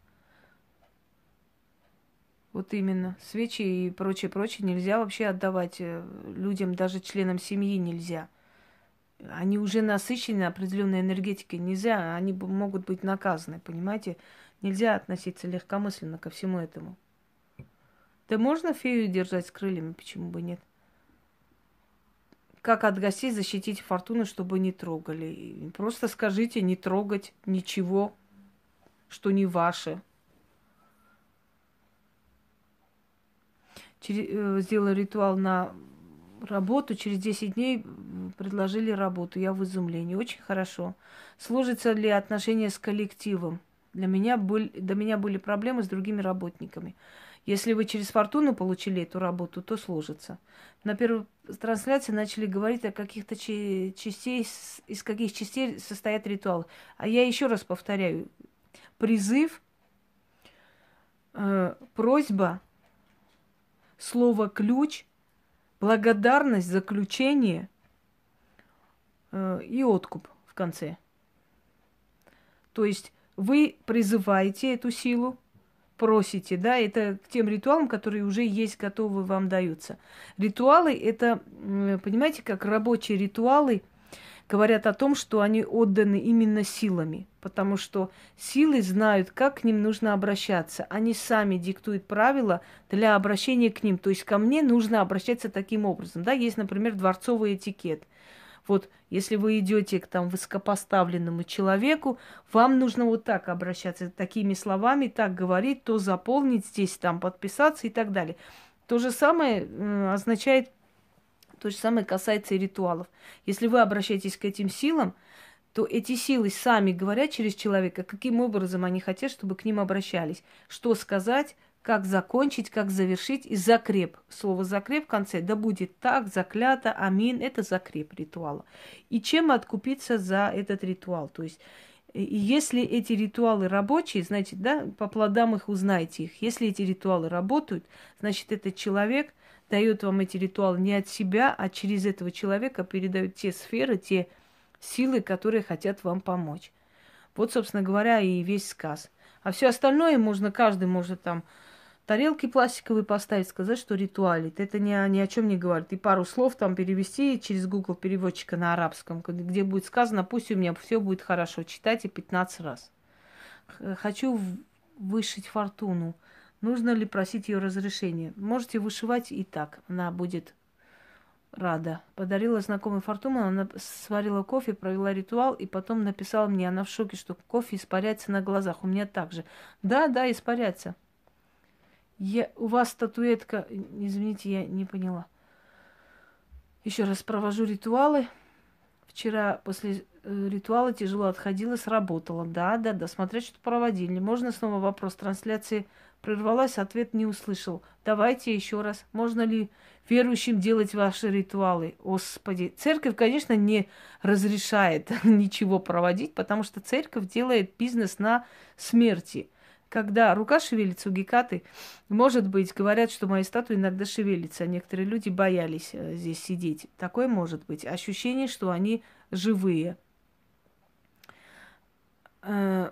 Вот именно. Свечи и прочее, прочее нельзя вообще отдавать э, людям, даже членам семьи нельзя. Они уже насыщены определенной энергетикой. Нельзя, они могут быть наказаны, понимаете? Нельзя относиться легкомысленно ко всему этому. Да можно фею держать с крыльями, почему бы нет? Как от гостей защитить фортуну, чтобы не трогали? Просто скажите не трогать ничего, что не ваше. Через, э, сделала ритуал на работу, через 10 дней предложили работу. Я в изумлении. Очень хорошо. Сложится ли отношения с коллективом? Для меня были, до меня были проблемы с другими работниками. Если вы через фортуну получили эту работу, то сложится. На первой трансляции начали говорить о каких-то частей, из каких частей состоят ритуалы. А я еще раз повторяю. Призыв, э, просьба, слово ключ, благодарность, заключение э, и откуп в конце. То есть вы призываете эту силу, просите, да, это к тем ритуалам, которые уже есть, готовы вам даются. Ритуалы это, понимаете, как рабочие ритуалы говорят о том, что они отданы именно силами, потому что силы знают, как к ним нужно обращаться. Они сами диктуют правила для обращения к ним. То есть ко мне нужно обращаться таким образом. Да, есть, например, дворцовый этикет. Вот если вы идете к там высокопоставленному человеку, вам нужно вот так обращаться, такими словами, так говорить, то заполнить здесь, там подписаться и так далее. То же самое э, означает, то же самое касается и ритуалов. Если вы обращаетесь к этим силам, то эти силы сами говорят через человека, каким образом они хотят, чтобы к ним обращались, что сказать, как закончить, как завершить и закреп. Слово закреп в конце, да будет так, заклято, амин, это закреп ритуала. И чем откупиться за этот ритуал? То есть, и если эти ритуалы рабочие, значит, да, по плодам их узнаете их. Если эти ритуалы работают, значит, этот человек дает вам эти ритуалы не от себя, а через этого человека передает те сферы, те силы, которые хотят вам помочь. Вот, собственно говоря, и весь сказ. А все остальное можно, каждый может там тарелки пластиковые поставить, сказать, что ритуалит. Это ни, ни о чем не говорит. И пару слов там перевести через Google переводчика на арабском, где будет сказано, пусть у меня все будет хорошо. Читайте 15 раз. Хочу вышить фортуну. Нужно ли просить ее разрешения? Можете вышивать и так. Она будет рада. Подарила знакомой фортуну, она сварила кофе, провела ритуал и потом написала мне, она в шоке, что кофе испаряется на глазах. У меня также. Да, да, испаряется. Я, у вас статуэтка, извините, я не поняла. Еще раз провожу ритуалы. Вчера после э, ритуала тяжело отходила, сработала. Да, да, да, смотреть, что проводили. Можно снова вопрос трансляции прервалась, ответ не услышал. Давайте еще раз. Можно ли верующим делать ваши ритуалы? Господи, церковь, конечно, не разрешает ничего проводить, потому что церковь делает бизнес на смерти когда рука шевелится у Гекаты, может быть, говорят, что мои статуи иногда шевелятся. Некоторые люди боялись э, здесь сидеть. Такое может быть. Ощущение, что они живые. Э,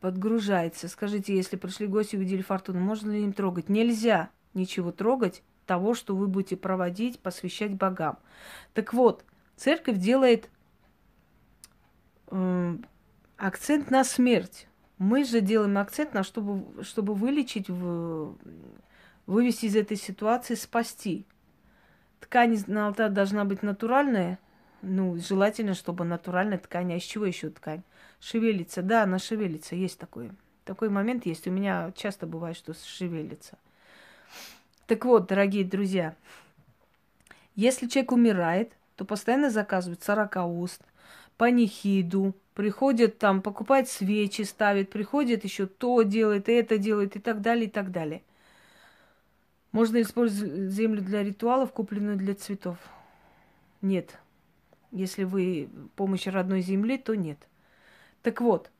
подгружается. Скажите, если пришли гости и увидели фортуну, можно ли им трогать? Нельзя ничего трогать того, что вы будете проводить, посвящать богам. Так вот, церковь делает э, акцент на смерть. Мы же делаем акцент на чтобы, чтобы вылечить, в, вывести из этой ситуации, спасти. Ткань на алтарь должна быть натуральная. Ну, желательно, чтобы натуральная ткань. А из чего еще ткань? Шевелится. Да, она шевелится. Есть такой. Такой момент есть. У меня часто бывает, что шевелится. Так вот, дорогие друзья, если человек умирает, то постоянно заказывают сорокауст, панихиду, приходит там, покупает свечи, ставит, приходит еще то делает, это делает и так далее, и так далее. Можно использовать землю для ритуалов, купленную для цветов? Нет. Если вы помощь родной земли, то нет. Так вот,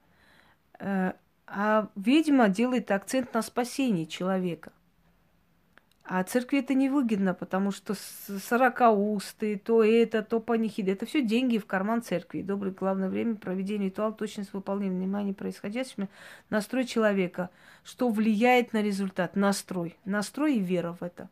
э, а ведьма делает акцент на спасении человека. А церкви это невыгодно, потому что сорокаусты, то это, то панихиды. Это все деньги в карман церкви. Доброе главное время проведения ритуала, точность выполнения, внимание происходящему, настрой человека. Что влияет на результат? Настрой. Настрой и вера в это.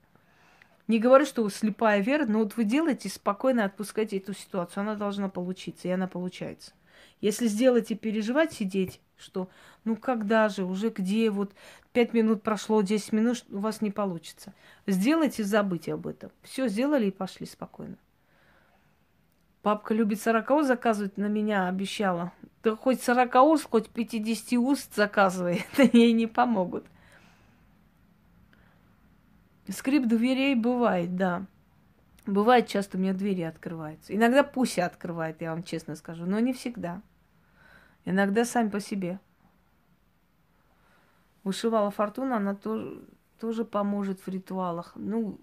Не говорю, что слепая вера, но вот вы делаете, спокойно отпускайте эту ситуацию. Она должна получиться, и она получается. Если сделать и переживать, сидеть, что ну когда же, уже где, вот пять минут прошло, 10 минут, у вас не получится. Сделайте, забыть об этом. Все сделали и пошли спокойно. Папка любит 40 уст заказывать, на меня обещала. Да хоть 40 уст, хоть 50 уст заказывай, это ей не помогут. Скрип дверей бывает, да. Бывает часто у меня двери открываются. Иногда Пуся открывает, я вам честно скажу, но не всегда. Иногда сами по себе. Вышивала фортуна, она тоже, тоже поможет в ритуалах. Ну,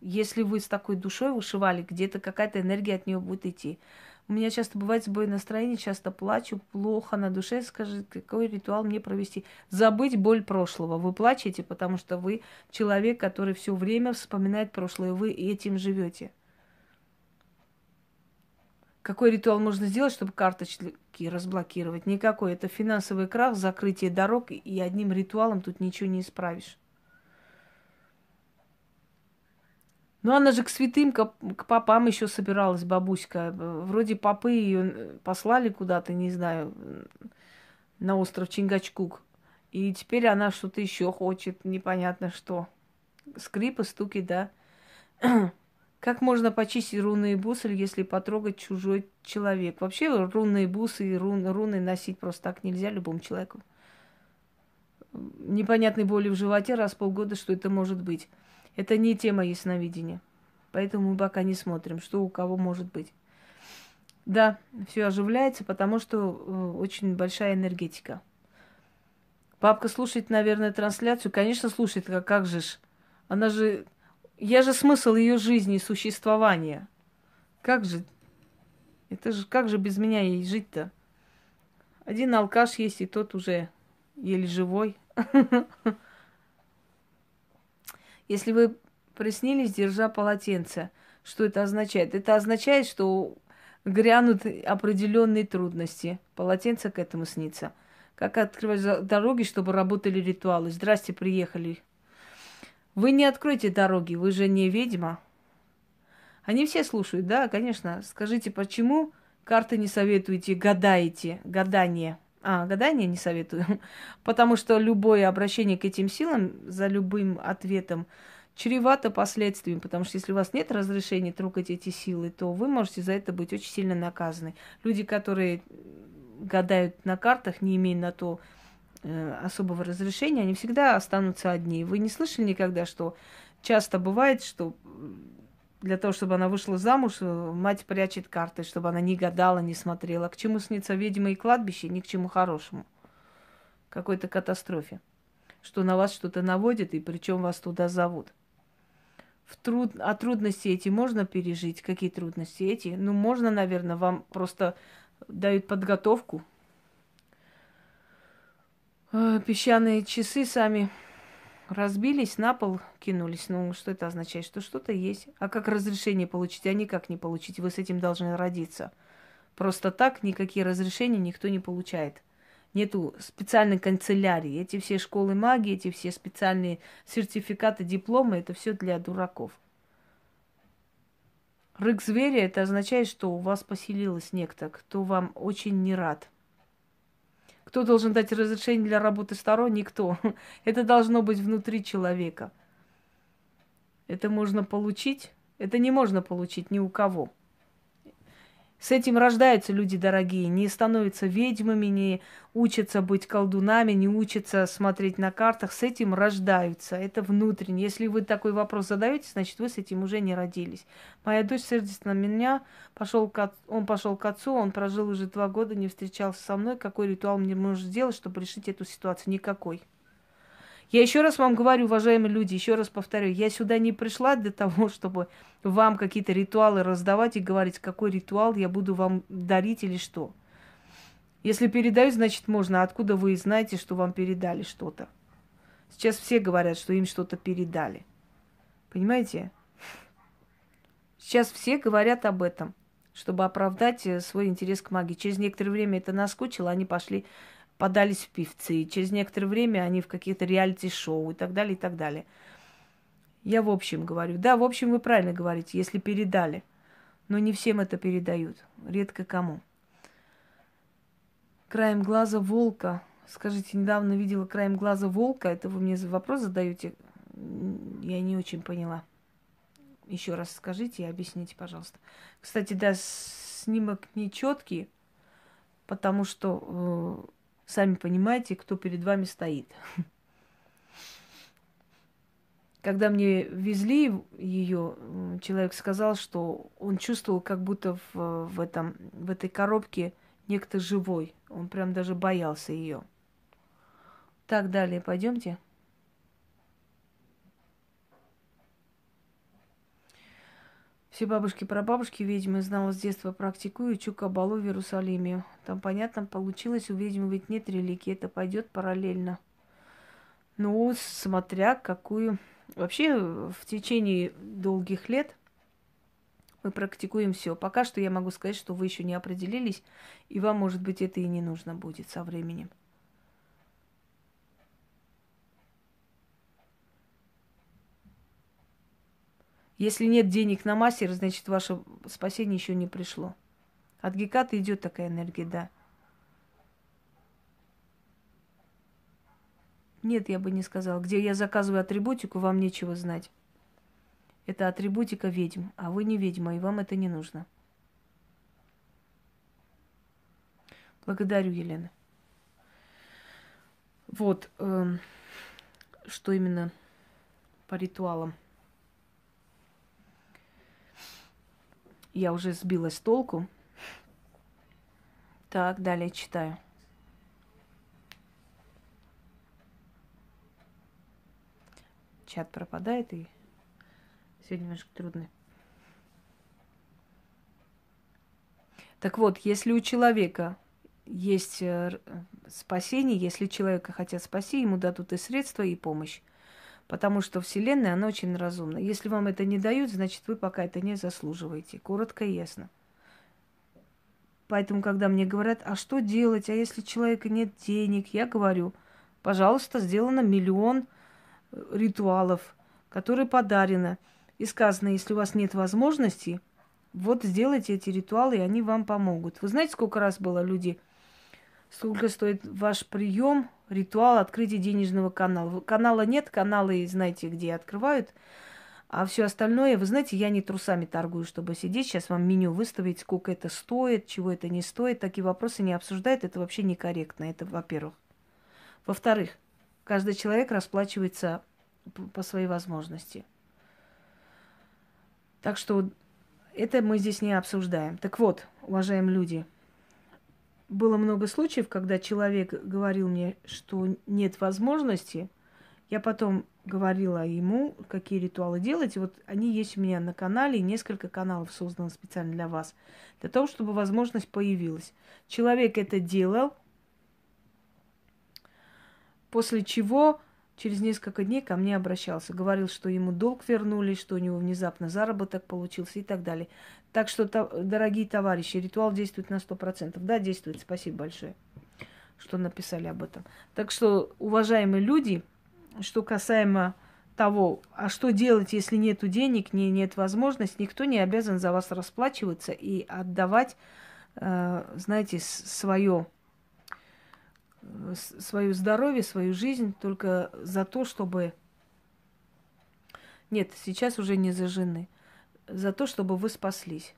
если вы с такой душой вышивали, где-то какая-то энергия от нее будет идти. У меня часто бывает сбой настроения, часто плачу, плохо на душе. Скажи, какой ритуал мне провести? Забыть боль прошлого. Вы плачете, потому что вы человек, который все время вспоминает прошлое, вы этим живете. Какой ритуал можно сделать, чтобы карточки разблокировать? Никакой. Это финансовый крах, закрытие дорог, и одним ритуалом тут ничего не исправишь. Ну, она же к святым, к, к попам еще собиралась, бабуська. Вроде попы ее послали куда-то, не знаю, на остров Чингачкук. И теперь она что-то еще хочет, непонятно что. Скрипы, стуки, да. Как можно почистить рунные бусы, если потрогать чужой человек? Вообще рунные бусы и рун, руны носить просто так нельзя любому человеку. Непонятной боли в животе раз в полгода, что это может быть. Это не тема ясновидения. Поэтому мы пока не смотрим, что у кого может быть. Да, все оживляется, потому что э, очень большая энергетика. Папка слушает, наверное, трансляцию. Конечно, слушает, как, как же ж. Она же я же смысл ее жизни и существования. Как же? Это же как же без меня ей жить-то? Один алкаш есть, и тот уже еле живой. Если вы приснились, держа полотенце, что это означает? Это означает, что грянут определенные трудности. Полотенце к этому снится. Как открывать дороги, чтобы работали ритуалы? Здрасте, приехали. Вы не откройте дороги, вы же не ведьма. Они все слушают, да, конечно. Скажите, почему карты не советуете, гадаете, гадание? А, гадание не советую. Потому что любое обращение к этим силам за любым ответом чревато последствиями. Потому что если у вас нет разрешения трогать эти силы, то вы можете за это быть очень сильно наказаны. Люди, которые гадают на картах, не имея на то особого разрешения, они всегда останутся одни. Вы не слышали никогда, что часто бывает, что для того, чтобы она вышла замуж, э, мать прячет карты, чтобы она не гадала, не смотрела. К чему снится ведьма и кладбище? Ни к чему хорошему. Какой-то катастрофе. Что на вас что-то наводит, и причем вас туда зовут. В труд... А трудности эти можно пережить? Какие трудности эти? Ну, можно, наверное, вам просто дают подготовку, Э, песчаные часы сами разбились, на пол кинулись. Ну, что это означает? Что что-то есть. А как разрешение получить? А никак не получить. Вы с этим должны родиться. Просто так никакие разрешения никто не получает. Нету специальной канцелярии. Эти все школы магии, эти все специальные сертификаты, дипломы, это все для дураков. Рык зверя, это означает, что у вас поселилось некто, кто вам очень не рад – кто должен дать разрешение для работы сторон? Никто. Это должно быть внутри человека. Это можно получить. Это не можно получить ни у кого. С этим рождаются люди дорогие, не становятся ведьмами, не учатся быть колдунами, не учатся смотреть на картах. С этим рождаются. Это внутренне. Если вы такой вопрос задаете, значит, вы с этим уже не родились. Моя дочь сердится на меня, пошел к, он пошел к отцу, он прожил уже два года, не встречался со мной. Какой ритуал мне можно сделать, чтобы решить эту ситуацию? Никакой. Я еще раз вам говорю, уважаемые люди, еще раз повторю, я сюда не пришла для того, чтобы вам какие-то ритуалы раздавать и говорить, какой ритуал я буду вам дарить или что. Если передают, значит можно. Откуда вы знаете, что вам передали что-то? Сейчас все говорят, что им что-то передали. Понимаете? Сейчас все говорят об этом, чтобы оправдать э, свой интерес к магии. Через некоторое время это наскучило, они пошли, подались в певцы. Через некоторое время они в каких-то реалити-шоу и так далее, и так далее. Я в общем говорю. Да, в общем, вы правильно говорите, если передали. Но не всем это передают. Редко кому. Краем глаза волка. Скажите, недавно видела краем глаза волка. Это вы мне вопрос задаете? Я не очень поняла. Еще раз скажите и объясните, пожалуйста. Кстати, да, снимок нечеткий, потому что э, сами понимаете, кто перед вами стоит. Когда мне везли ее, человек сказал, что он чувствовал, как будто в, в, этом, в этой коробке некто живой. Он прям даже боялся ее. Так, далее, пойдемте. Все бабушки про бабушки ведьмы знала с детства, практикую, учу кабалу в Иерусалиме. Там, понятно, получилось, у ведьмы ведь нет религии, это пойдет параллельно. Ну, смотря какую Вообще в течение долгих лет мы практикуем все. Пока что я могу сказать, что вы еще не определились, и вам, может быть, это и не нужно будет со временем. Если нет денег на мастера, значит, ваше спасение еще не пришло. От Геката идет такая энергия, да. Нет, я бы не сказала. Где я заказываю атрибутику, вам нечего знать. Это атрибутика ведьм, а вы не ведьма, и вам это не нужно. Благодарю, Елена. Вот, э, что именно по ритуалам. Я уже сбилась с толку. Так, далее читаю. чат пропадает, и сегодня немножко трудно. Так вот, если у человека есть э, спасение, если человека хотят спасти, ему дадут и средства, и помощь. Потому что Вселенная, она очень разумна. Если вам это не дают, значит, вы пока это не заслуживаете. Коротко и ясно. Поэтому, когда мне говорят, а что делать, а если человека нет денег, я говорю, пожалуйста, сделано миллион ритуалов, которые подарены. И сказано, если у вас нет возможности, вот сделайте эти ритуалы, и они вам помогут. Вы знаете, сколько раз было люди, сколько стоит ваш прием, ритуал открытия денежного канала. Канала нет, каналы, знаете, где открывают. А все остальное, вы знаете, я не трусами торгую, чтобы сидеть, сейчас вам меню выставить, сколько это стоит, чего это не стоит. Такие вопросы не обсуждают, это вообще некорректно, это во-первых. Во-вторых, Каждый человек расплачивается по своей возможности. Так что это мы здесь не обсуждаем. Так вот, уважаемые люди, было много случаев, когда человек говорил мне, что нет возможности. Я потом говорила ему, какие ритуалы делать. И вот они есть у меня на канале, несколько каналов создано специально для вас, для того, чтобы возможность появилась. Человек это делал, После чего через несколько дней ко мне обращался. Говорил, что ему долг вернули, что у него внезапно заработок получился и так далее. Так что, дорогие товарищи, ритуал действует на 100%. Да, действует. Спасибо большое, что написали об этом. Так что, уважаемые люди, что касаемо того, а что делать, если нету денег, не, нет возможности, никто не обязан за вас расплачиваться и отдавать, э, знаете, свое свое здоровье, свою жизнь только за то, чтобы... Нет, сейчас уже не за жены. За то, чтобы вы спаслись.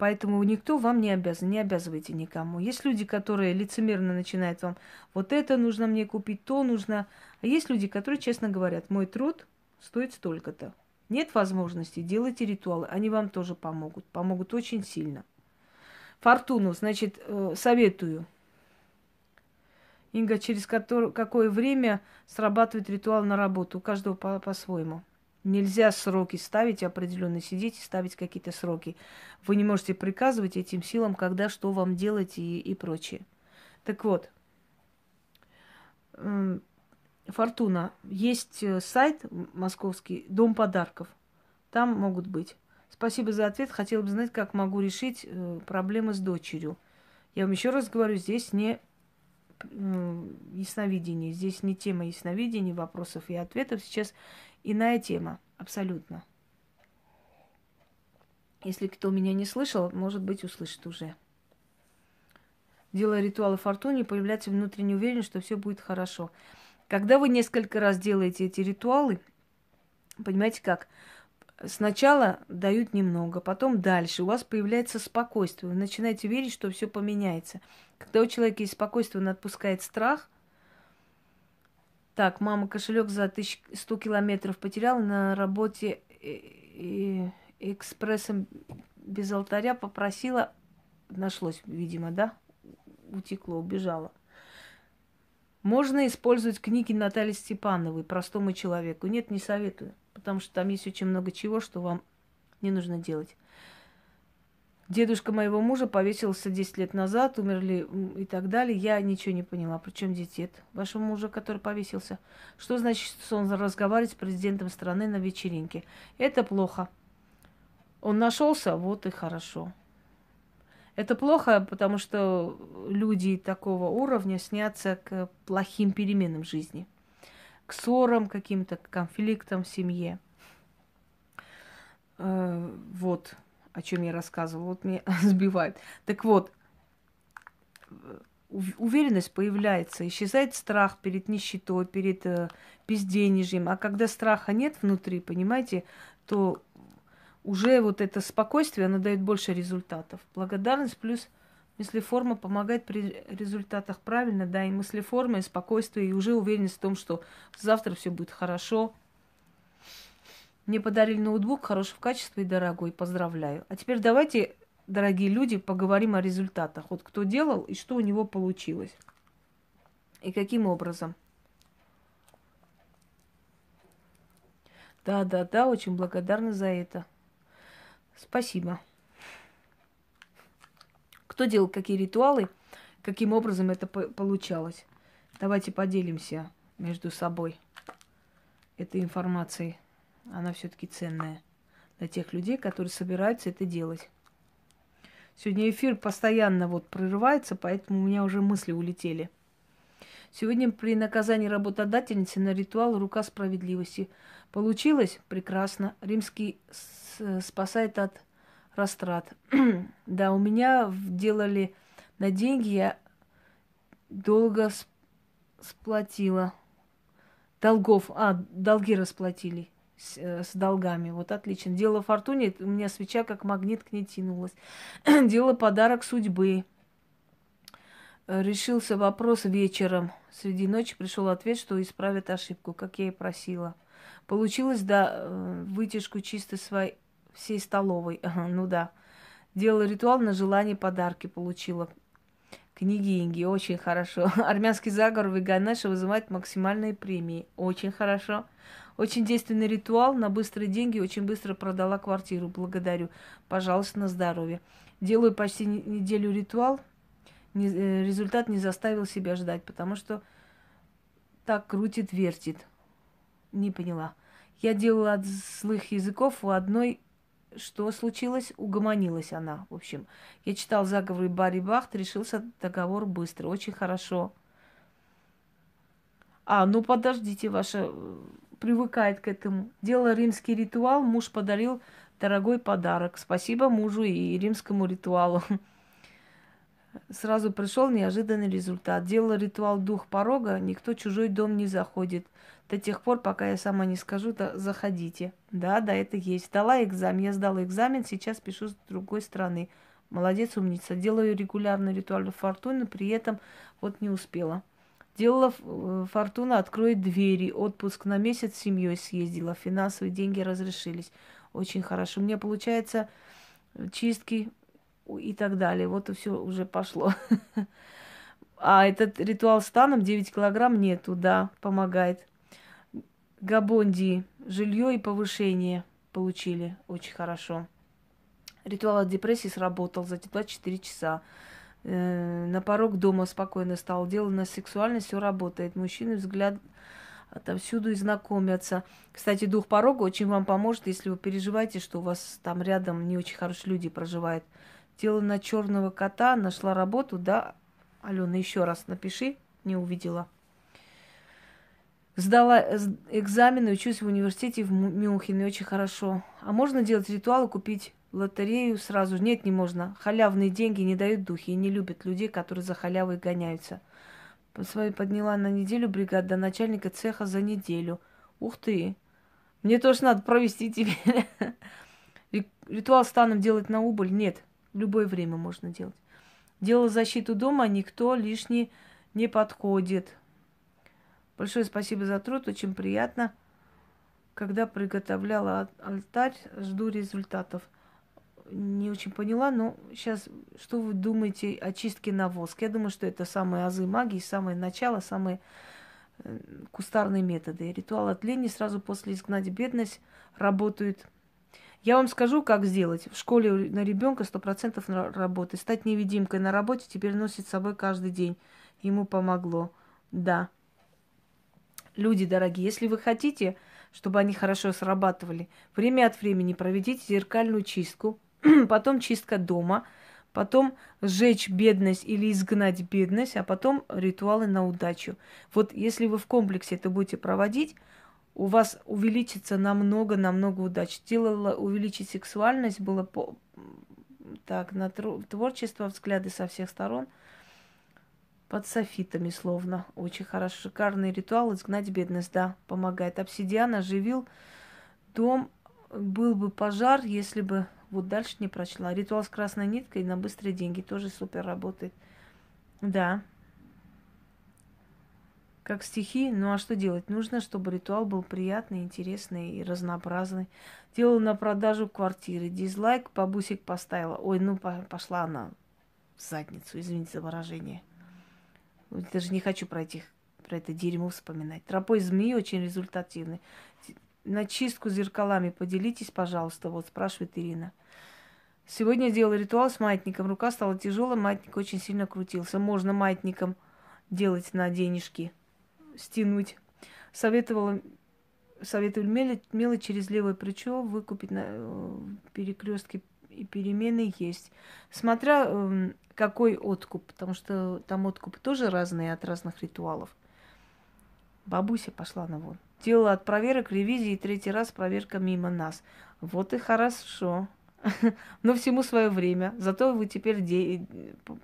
Поэтому никто вам не обязан, не обязывайте никому. Есть люди, которые лицемерно начинают вам, вот это нужно мне купить, то нужно. А есть люди, которые честно говорят, мой труд стоит столько-то. Нет возможности, делайте ритуалы, они вам тоже помогут, помогут очень сильно. Фортуну, значит, э, советую Инга, через который, какое время срабатывает ритуал на работу? У каждого по- по-своему. Нельзя сроки ставить определенно, сидеть и ставить какие-то сроки. Вы не можете приказывать этим силам, когда что вам делать и, и прочее. Так вот, Фортуна. Есть э, сайт московский, Дом подарков. Там могут быть. Спасибо за ответ. Хотела бы знать, как могу решить э, проблемы с дочерью. Я вам еще раз говорю, здесь не ясновидение, здесь не тема ясновидения, вопросов и ответов. Сейчас иная тема, абсолютно. Если кто меня не слышал, может быть, услышит уже. Делая ритуалы фортуне, появляется внутренняя уверенность, что все будет хорошо. Когда вы несколько раз делаете эти ритуалы, понимаете как? Сначала дают немного, потом дальше. У вас появляется спокойствие. Вы начинаете верить, что все поменяется. Когда у человека есть спокойствие, он отпускает страх. Так, мама кошелек за 1100 километров потеряла на работе экспрессом без алтаря попросила, нашлось, видимо, да, утекло, убежало. Можно использовать книги Натальи Степановой простому человеку. Нет, не советую, потому что там есть очень много чего, что вам не нужно делать. Дедушка моего мужа повесился 10 лет назад, умерли и так далее. Я ничего не поняла. Причем здесь дед вашего мужа, который повесился? Что значит, что он разговаривает с президентом страны на вечеринке? Это плохо. Он нашелся, вот и хорошо. Это плохо, потому что люди такого уровня снятся к плохим переменам жизни, к ссорам каким-то, конфликтам в семье. Э, вот о чем я рассказывала. Вот меня сбивает. Так вот, уверенность появляется, исчезает страх перед нищетой, перед э, безденежьем. А когда страха нет внутри, понимаете, то уже вот это спокойствие, оно дает больше результатов. Благодарность плюс мыслеформа помогает при результатах правильно, да, и мыслеформа, и спокойствие, и уже уверенность в том, что завтра все будет хорошо. Мне подарили ноутбук хороший в качестве и дорогой, поздравляю. А теперь давайте, дорогие люди, поговорим о результатах. Вот кто делал и что у него получилось. И каким образом. Да, да, да, очень благодарна за это. Спасибо. Кто делал какие ритуалы, каким образом это получалось? Давайте поделимся между собой этой информацией. Она все-таки ценная для тех людей, которые собираются это делать. Сегодня эфир постоянно вот прерывается, поэтому у меня уже мысли улетели. Сегодня при наказании работодательницы на ритуал рука справедливости. Получилось? Прекрасно. Римский спасает от растрат. да, у меня делали на деньги, я долго сплотила. Долгов, а, долги расплатили с, э, с долгами. Вот отлично. Дело фортуне, у меня свеча как магнит к ней тянулась. Дело подарок судьбы. Решился вопрос вечером. Среди ночи пришел ответ, что исправят ошибку, как я и просила. Получилось, да, э, вытяжку чисто своей всей столовой. Ну да. Делала ритуал на желание подарки получила. Книги Инги, очень хорошо. Армянский заговор Виганеша вызывает максимальные премии. Очень хорошо. Очень действенный ритуал на быстрые деньги. Очень быстро продала квартиру. Благодарю. Пожалуйста, на здоровье. Делаю почти неделю ритуал. Не, э, результат не заставил себя ждать, потому что так крутит, вертит. Не поняла. Я делала от злых языков у одной что случилось? Угомонилась она. В общем, я читал заговоры Барри Бахт, решился договор быстро. Очень хорошо. А, ну подождите, ваша э, привыкает к этому. Делала римский ритуал, муж подарил дорогой подарок. Спасибо мужу и римскому ритуалу. Сразу пришел неожиданный результат. Делала ритуал дух порога, никто чужой дом не заходит до тех пор, пока я сама не скажу, то заходите. Да, да, это есть. Дала экзамен, я сдала экзамен, сейчас пишу с другой стороны. Молодец, умница. Делаю регулярно ритуальную фортуну, при этом вот не успела. Делала э, фортуна, откроет двери, отпуск на месяц с семьей съездила, финансовые деньги разрешились. Очень хорошо. У меня получается чистки и так далее. Вот и все уже пошло. А этот ритуал с таном 9 килограмм нету, да, помогает. Габонди жилье и повышение получили очень хорошо. Ритуал от депрессии сработал за 24 часа. Э, на порог дома спокойно стал. Дело на сексуальность, все работает. Мужчины взгляд отовсюду и знакомятся. Кстати, дух порога очень вам поможет, если вы переживаете, что у вас там рядом не очень хорошие люди проживают. Дело на черного кота, нашла работу, да? Алена, еще раз напиши, не увидела. Сдала экзамены, учусь в университете в Мюнхене, очень хорошо. А можно делать ритуалы, купить лотерею сразу? Нет, не можно. Халявные деньги не дают духи и не любят людей, которые за халявой гоняются. По своей подняла на неделю бригад до начальника цеха за неделю. Ух ты! Мне тоже надо провести тебе. Ритуал станом делать на убыль? Нет. Любое время можно делать. Делал защиту дома, никто лишний не подходит. Большое спасибо за труд, очень приятно. Когда приготовляла алтарь, жду результатов. Не очень поняла, но сейчас что вы думаете о чистке на воск? Я думаю, что это самые азы магии, самое начало, самые э, кустарные методы. Ритуал от лени сразу после изгнать бедность работают. Я вам скажу, как сделать. В школе на ребенка сто процентов работы. Стать невидимкой на работе теперь носит с собой каждый день. Ему помогло. Да. Люди дорогие, если вы хотите, чтобы они хорошо срабатывали, время от времени проведите зеркальную чистку, потом чистка дома, потом сжечь бедность или изгнать бедность, а потом ритуалы на удачу. Вот если вы в комплексе это будете проводить, у вас увеличится намного-намного удач. Делала увеличить сексуальность, было по... так, на творчество, взгляды со всех сторон – под софитами словно. Очень хорошо. Шикарный ритуал. Изгнать бедность, да, помогает. Обсидиан оживил дом. Был бы пожар, если бы... Вот дальше не прочла. Ритуал с красной ниткой на быстрые деньги тоже супер работает. Да. Как стихи, ну а что делать? Нужно, чтобы ритуал был приятный, интересный и разнообразный. Делала на продажу квартиры. Дизлайк, бабусик поставила. Ой, ну пошла она в задницу, извините за выражение. Даже не хочу про, этих, про это дерьмо вспоминать. Тропой змеи очень результативный. На чистку зеркалами поделитесь, пожалуйста, вот спрашивает Ирина. Сегодня я делала ритуал с маятником. Рука стала тяжелая, маятник очень сильно крутился. Можно маятником делать на денежки, стянуть. Советовала, советовали мелочь, мелочь через левое плечо выкупить на э, перекрестке и перемены есть. Смотря э, какой откуп, потому что там откуп тоже разные от разных ритуалов. Бабуся пошла на вон. Делала от проверок ревизии, третий раз проверка мимо нас. Вот и хорошо. Но всему свое время. Зато вы теперь де-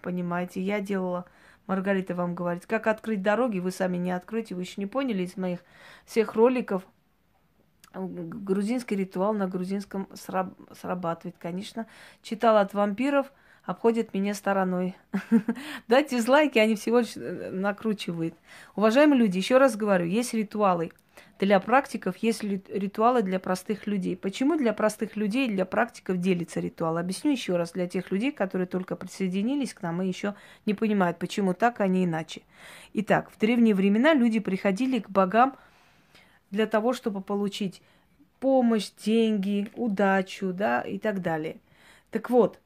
понимаете, я делала, Маргарита вам говорит, как открыть дороги, вы сами не откроете, вы еще не поняли из моих всех роликов. Грузинский ритуал на грузинском срабатывает, конечно. Читала от вампиров – обходят меня стороной. Дайте дизлайки, они всего лишь э, накручивают. Уважаемые люди, еще раз говорю, есть ритуалы для практиков, есть ритуалы для простых людей. Почему для простых людей, для практиков делится ритуал? Объясню еще раз для тех людей, которые только присоединились к нам и еще не понимают, почему так, а не иначе. Итак, в древние времена люди приходили к богам для того, чтобы получить помощь, деньги, удачу, да, и так далее. Так вот,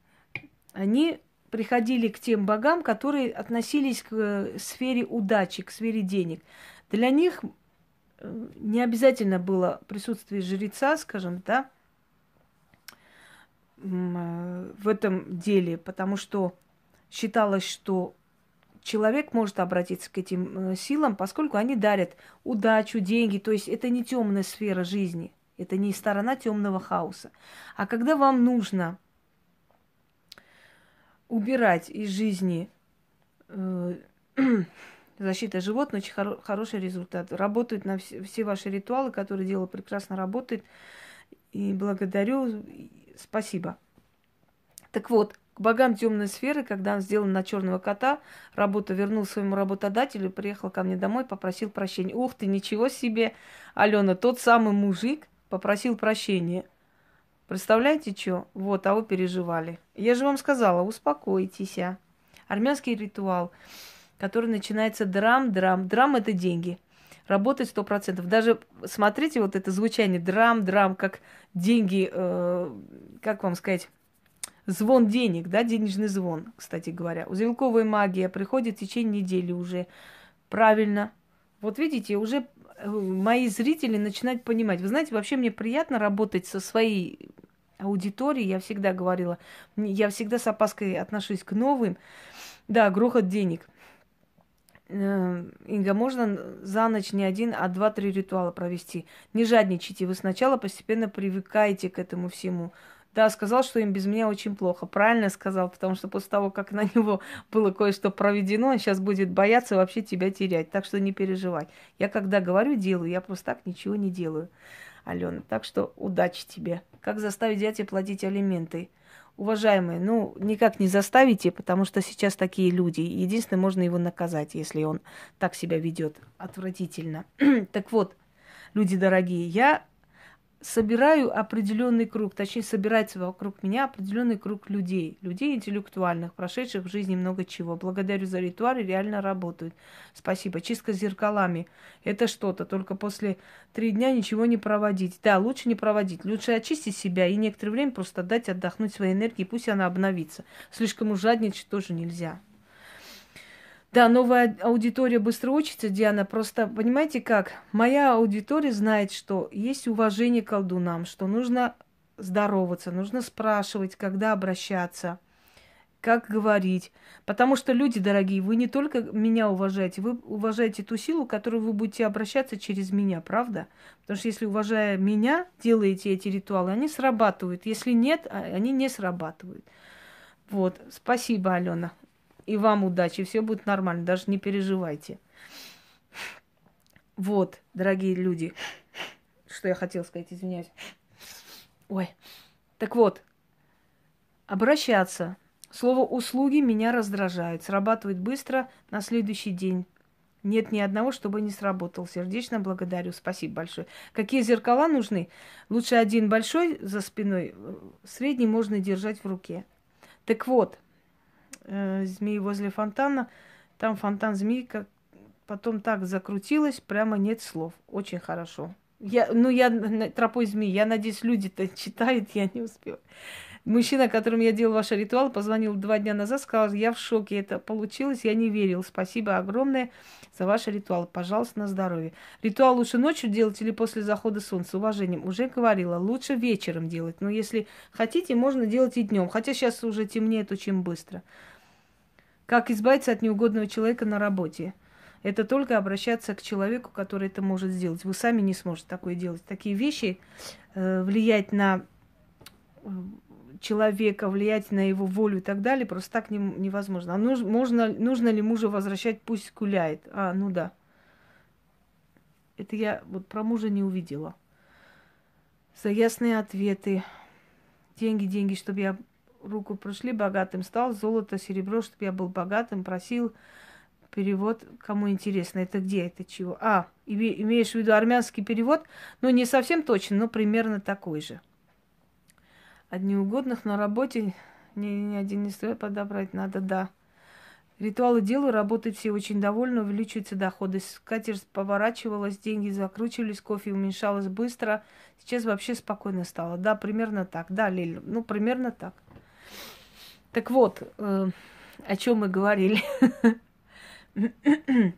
они приходили к тем богам, которые относились к э, сфере удачи, к сфере денег. Для них э, не обязательно было присутствие жреца, скажем, да, э, в этом деле, потому что считалось, что человек может обратиться к этим силам, поскольку они дарят удачу, деньги, то есть это не темная сфера жизни, это не сторона темного хаоса. А когда вам нужно убирать из жизни э, защита животных, очень хоро- хороший результат. Работают на все, все ваши ритуалы, которые дело прекрасно работает. И благодарю, спасибо. Так вот, к богам темной сферы, когда он сделал на черного кота, работу вернул своему работодателю, приехал ко мне домой, попросил прощения. Ух ты, ничего себе, Алена, тот самый мужик попросил прощения. Представляете, что? Вот, а вы переживали. Я же вам сказала, успокойтесь. А. Армянский ритуал, который начинается драм-драм. Драм – это деньги. Работает сто процентов. Даже смотрите вот это звучание драм-драм, как деньги, э, как вам сказать, звон денег, да, денежный звон, кстати говоря. Узелковая магия приходит в течение недели уже. Правильно. Вот видите, уже мои зрители начинают понимать. Вы знаете, вообще мне приятно работать со своей аудиторией. Я всегда говорила, я всегда с опаской отношусь к новым. Да, грохот денег. Э, Инга, можно за ночь не один, а два-три ритуала провести. Не жадничайте, вы сначала постепенно привыкаете к этому всему. Да, сказал, что им без меня очень плохо. Правильно сказал, потому что после того, как на него было кое-что проведено, он сейчас будет бояться вообще тебя терять. Так что не переживай. Я когда говорю, делаю, я просто так ничего не делаю, Алена. Так что удачи тебе. Как заставить дядя платить алименты? Уважаемые, ну, никак не заставите, потому что сейчас такие люди. Единственное, можно его наказать, если он так себя ведет отвратительно. так вот, люди дорогие, я собираю определенный круг, точнее, собирается вокруг меня определенный круг людей, людей интеллектуальных, прошедших в жизни много чего. Благодарю за ритуалы, реально работают. Спасибо. Чистка зеркалами – это что-то, только после три дня ничего не проводить. Да, лучше не проводить, лучше очистить себя и некоторое время просто дать отдохнуть своей энергии, пусть она обновится. Слишком ужадничать тоже нельзя. Да, новая аудитория быстро учится, Диана. Просто, понимаете как, моя аудитория знает, что есть уважение к колдунам, что нужно здороваться, нужно спрашивать, когда обращаться, как говорить. Потому что, люди дорогие, вы не только меня уважаете, вы уважаете ту силу, которую вы будете обращаться через меня, правда? Потому что если, уважая меня, делаете эти ритуалы, они срабатывают. Если нет, а, они не срабатывают. Вот, спасибо, Алена. И вам удачи, все будет нормально, даже не переживайте. Вот, дорогие люди, что я хотела сказать, извиняюсь. Ой. Так вот, обращаться. Слово услуги меня раздражает. Срабатывает быстро на следующий день. Нет ни одного, чтобы не сработал. Сердечно благодарю. Спасибо большое. Какие зеркала нужны? Лучше один большой за спиной, средний можно держать в руке. Так вот, э, змеи возле фонтана. Там фонтан змеи, как потом так закрутилась, прямо нет слов. Очень хорошо. Я, ну, я тропой змеи. Я надеюсь, люди-то читают, я не успела. Мужчина, которым я делал ваш ритуал, позвонил два дня назад, сказал, я в шоке, это получилось, я не верил. Спасибо огромное за ваш ритуал. Пожалуйста, на здоровье. Ритуал лучше ночью делать или после захода солнца? Уважением. Уже говорила, лучше вечером делать. Но если хотите, можно делать и днем. Хотя сейчас уже темнеет очень быстро. Как избавиться от неугодного человека на работе? Это только обращаться к человеку, который это может сделать. Вы сами не сможете такое делать. Такие вещи э, влиять на э, человека, влиять на его волю и так далее, просто так не, невозможно. А нуж, можно, нужно ли мужа возвращать, пусть гуляет? А, ну да. Это я вот про мужа не увидела. За ясные ответы. Деньги, деньги, чтобы я руку прошли, богатым стал, золото, серебро, чтобы я был богатым, просил перевод, кому интересно, это где, это чего? А, имеешь в виду армянский перевод? Ну, не совсем точно, но примерно такой же. От неугодных на работе ни, ни один не стоит подобрать, надо, да. Ритуалы делаю, работают все очень довольны, увеличиваются доходы. Скатерть поворачивалась, деньги закручивались, кофе уменьшалось быстро. Сейчас вообще спокойно стало. Да, примерно так. Да, Лиль, ну, примерно так. Так вот, э, о чем мы говорили.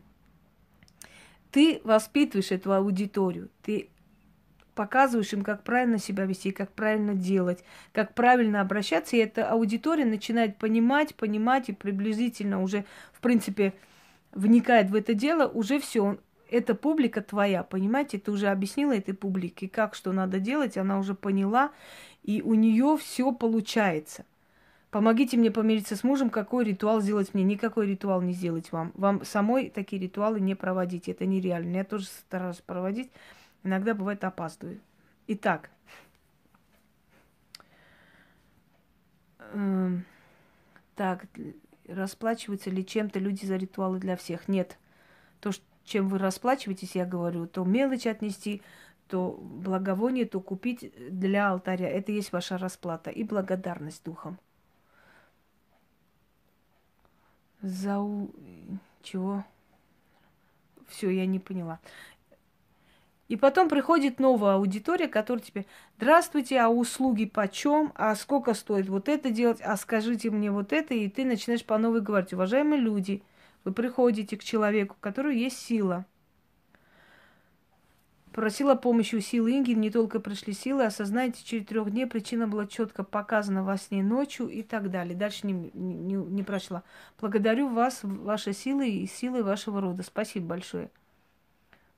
Ты воспитываешь эту аудиторию, ты показываешь им, как правильно себя вести, как правильно делать, как правильно обращаться, и эта аудитория начинает понимать, понимать и приблизительно уже, в принципе, вникает в это дело, уже все, эта публика твоя, понимаете, ты уже объяснила этой публике, как что надо делать, она уже поняла, и у нее все получается. Помогите мне помириться с мужем, какой ритуал сделать мне? Никакой ритуал не сделать вам. Вам самой такие ритуалы не проводить. Это нереально. Я тоже стараюсь проводить. Иногда бывает опаздываю. Итак. Эм, так, расплачиваются ли чем-то люди за ритуалы для всех? Нет. То, чем вы расплачиваетесь, я говорю, то мелочь отнести, то благовоние, то купить для алтаря. Это есть ваша расплата и благодарность духом. За чего? Все, я не поняла. И потом приходит новая аудитория, которая тебе, здравствуйте, а услуги почем, а сколько стоит вот это делать, а скажите мне вот это, и ты начинаешь по новой говорить, уважаемые люди, вы приходите к человеку, у которого есть сила. Просила помощи у силы Инги, не только пришли силы, осознайте, через трех дней причина была четко показана во сне ночью и так далее. Дальше не, не, не прошла. Благодарю вас, ваши силы и силы вашего рода. Спасибо большое.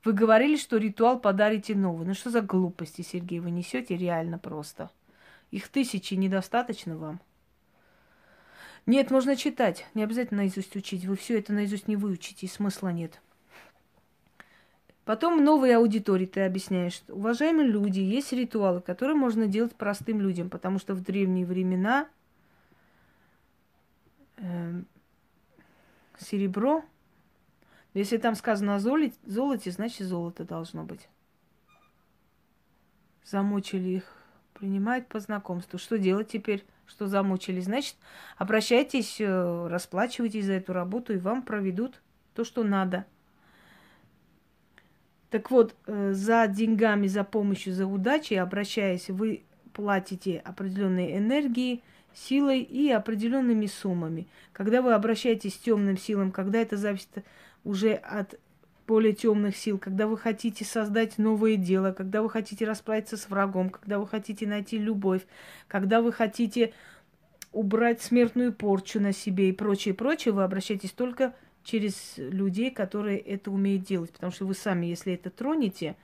Вы говорили, что ритуал подарите новый. Ну что за глупости, Сергей, вы несете реально просто. Их тысячи недостаточно вам. Нет, можно читать. Не обязательно наизусть учить. Вы все это наизусть не выучите, и смысла нет. Потом новой аудитории ты объясняешь, уважаемые люди, есть ритуалы, которые можно делать простым людям, потому что в древние времена э, серебро, если там сказано о золоте, золоте, значит золото должно быть. Замучили их, принимают по знакомству. Что делать теперь, что замучили? Значит, обращайтесь, э, расплачивайтесь за эту работу, и вам проведут то, что надо – так вот, э, за деньгами, за помощью, за удачей, обращаясь, вы платите определенной энергией, силой и определенными суммами. Когда вы обращаетесь к темным силам, когда это зависит уже от более темных сил, когда вы хотите создать новое дело, когда вы хотите расправиться с врагом, когда вы хотите найти любовь, когда вы хотите убрать смертную порчу на себе и прочее, прочее, вы обращаетесь только через людей, которые это умеют делать. Потому что вы сами, если это тронете,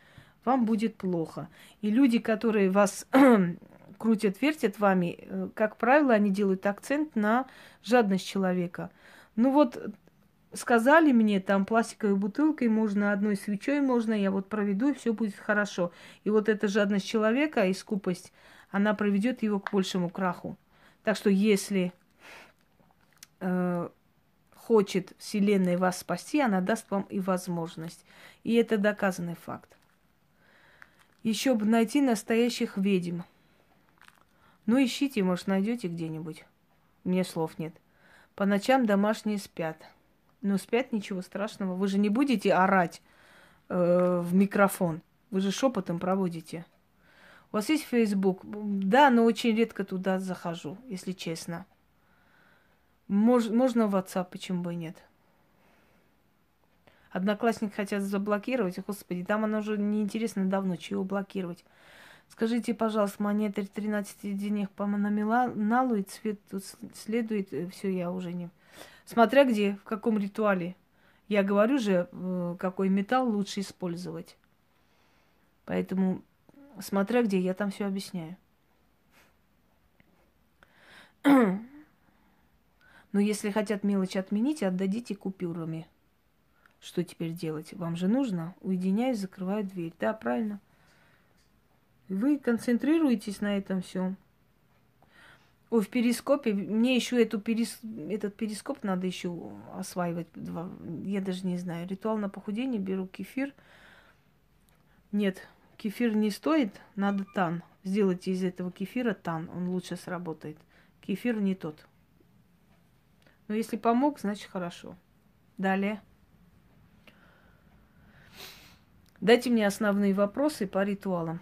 вам будет плохо. И люди, которые вас крутят, вертят вами, э, как правило, они делают акцент на жадность человека. Ну вот, сказали мне, там пластиковой бутылкой можно, одной свечой можно, я вот проведу, и все будет хорошо. И вот эта жадность человека и скупость, она проведет его к большему краху. Так что если э, хочет Вселенная вас спасти, она даст вам и возможность. И это доказанный факт. Еще бы найти настоящих ведьм. Ну, ищите, может, найдете где-нибудь. Мне слов нет. По ночам домашние спят. Ну, спят, ничего страшного. Вы же не будете орать э, в микрофон. Вы же шепотом проводите. У вас есть Facebook? Да, но очень редко туда захожу, если честно. Мож, можно в WhatsApp, почему бы и нет? Одноклассник хотят заблокировать. Господи, там оно уже неинтересно давно, чего блокировать. Скажите, пожалуйста, монеты 13 денег по номиналу и цвет следует. Э, Все, я уже не... Смотря где, в каком ритуале. Я говорю же, э, какой металл лучше использовать. Поэтому, смотря где, я там все объясняю. Но если хотят мелочь отменить, отдадите купюрами. Что теперь делать? Вам же нужно. Уединяюсь, закрываю дверь. Да, правильно. Вы концентрируетесь на этом всем. Ой, в перископе, мне еще эту перис... этот перископ надо еще осваивать. Я даже не знаю. Ритуал на похудение, беру кефир. Нет, кефир не стоит, надо тан. Сделайте из этого кефира тан, он лучше сработает. Кефир не тот. Но если помог, значит хорошо. Далее. Дайте мне основные вопросы по ритуалам.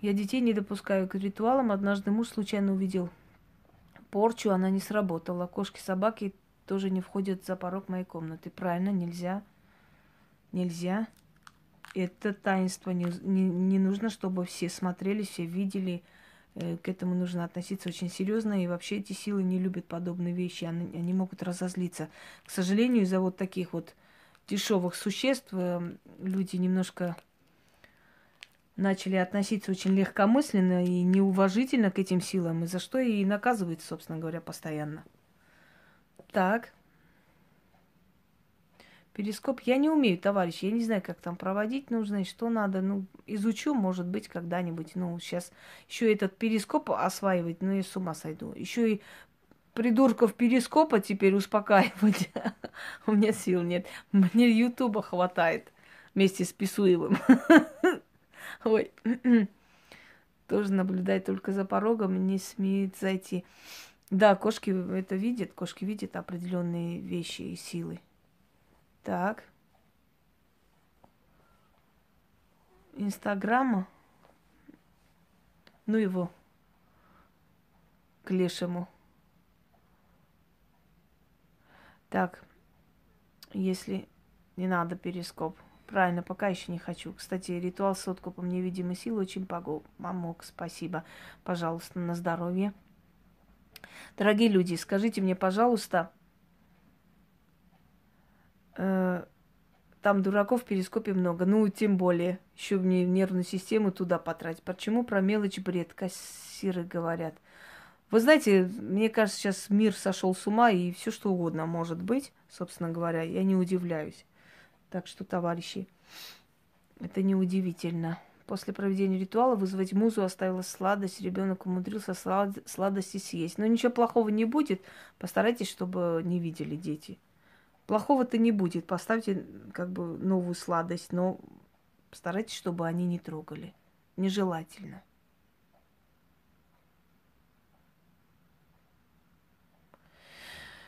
Я детей не допускаю к ритуалам. Однажды муж случайно увидел порчу, она не сработала. Кошки, собаки тоже не входят за порог моей комнаты. Правильно, нельзя. Нельзя. Это таинство. Не, не, не нужно, чтобы все смотрели, все видели. Э, к этому нужно относиться очень серьезно. И вообще эти силы не любят подобные вещи. Они, они могут разозлиться. К сожалению, из-за вот таких вот дешевых существ э, люди немножко начали относиться очень легкомысленно и неуважительно к этим силам, и за что и наказывают, собственно говоря, постоянно. Так. Перископ я не умею, товарищ. Я не знаю, как там проводить нужно что надо. Ну, изучу, может быть, когда-нибудь. Ну, сейчас еще этот перископ осваивать, ну, я с ума сойду. Еще и придурков перископа теперь успокаивать. У меня сил нет. Мне Ютуба хватает вместе с Писуевым. Ой. Тоже наблюдает только за порогом, не смеет зайти. Да, кошки это видят, кошки видят определенные вещи и силы. Так. Инстаграма. Ну его к лешему. Так, если не надо перископ. Правильно, пока еще не хочу. Кстати, ритуал с откупом невидимой силы очень помог. Спасибо. Пожалуйста, на здоровье. Дорогие люди, скажите мне, пожалуйста, э, там дураков в перископе много. Ну, тем более, еще мне нервную систему туда потратить. Почему про мелочь бред кассиры говорят? Вы знаете, мне кажется, сейчас мир сошел с ума, и все что угодно может быть, собственно говоря, я не удивляюсь. Так что, товарищи, это неудивительно. После проведения ритуала вызвать музу оставила сладость, ребенок умудрился слад... сладости съесть. Но ничего плохого не будет. Постарайтесь, чтобы не видели дети. Плохого-то не будет. Поставьте как бы новую сладость, но постарайтесь, чтобы они не трогали. Нежелательно.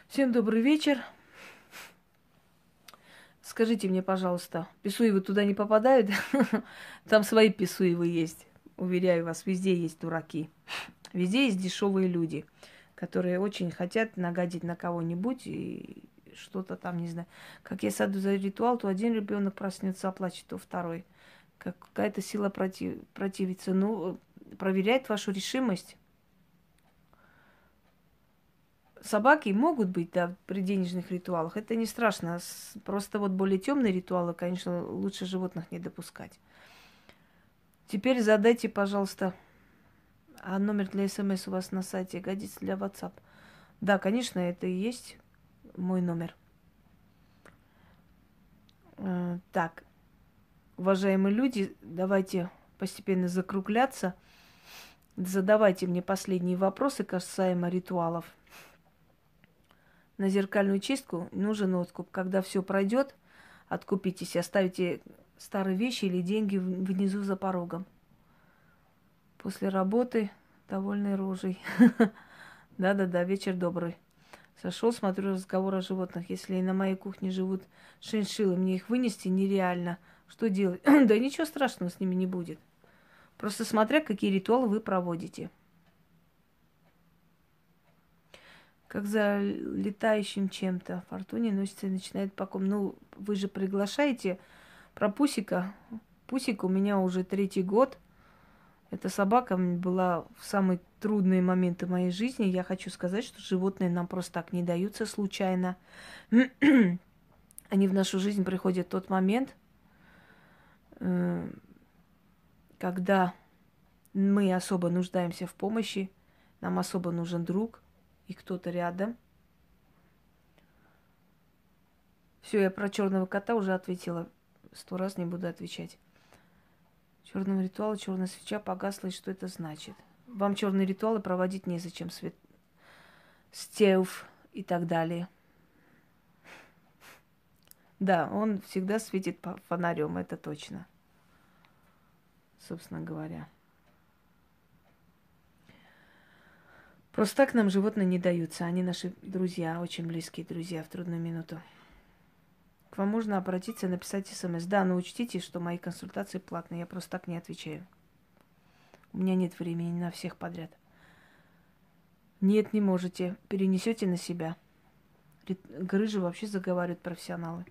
Всем добрый вечер. Скажите мне, пожалуйста, писуевы туда не попадают? Там свои писуевы есть. Уверяю вас, везде есть дураки. Везде есть дешевые люди, которые очень хотят нагадить на кого-нибудь и что-то там, не знаю. Как я сяду за ритуал, то один ребенок проснется, оплачет, то второй. Как какая-то сила против, противится. Ну, проверяет вашу решимость собаки могут быть, да, при денежных ритуалах. Это не страшно. Просто вот более темные ритуалы, конечно, лучше животных не допускать. Теперь задайте, пожалуйста, а номер для смс у вас на сайте годится для WhatsApp. Да, конечно, это и есть мой номер. Э, так, уважаемые люди, давайте постепенно закругляться. Задавайте мне последние вопросы касаемо ритуалов на зеркальную чистку нужен откуп. Когда все пройдет, откупитесь оставите старые вещи или деньги внизу за порогом. После работы довольной рожей. Да-да-да, вечер добрый. Сошел, смотрю разговор о животных. Если на моей кухне живут шиншиллы, мне их вынести нереально. Что делать? да ничего страшного с ними не будет. Просто смотря, какие ритуалы вы проводите. как за летающим чем-то. Фортуне носится и начинает по ком. Ну, вы же приглашаете про Пусика. Пусик у меня уже третий год. Эта собака была в самые трудные моменты моей жизни. Я хочу сказать, что животные нам просто так не даются случайно. Они в нашу жизнь приходят в тот момент, э, когда мы особо нуждаемся в помощи, нам особо нужен друг – и кто-то рядом. Все, я про черного кота уже ответила. Сто раз не буду отвечать. Черного ритуала, черная свеча погасла, и что это значит? Вам черные ритуалы проводить незачем, свет... стеуф и так далее. Да, он всегда светит фонарем, это точно. Собственно говоря. Просто так нам животные не даются. Они наши друзья, очень близкие друзья в трудную минуту. К вам можно обратиться, написать смс. Да, но учтите, что мои консультации платные. Я просто так не отвечаю. У меня нет времени на всех подряд. Нет, не можете. Перенесете на себя. Грыжи вообще заговаривают профессионалы.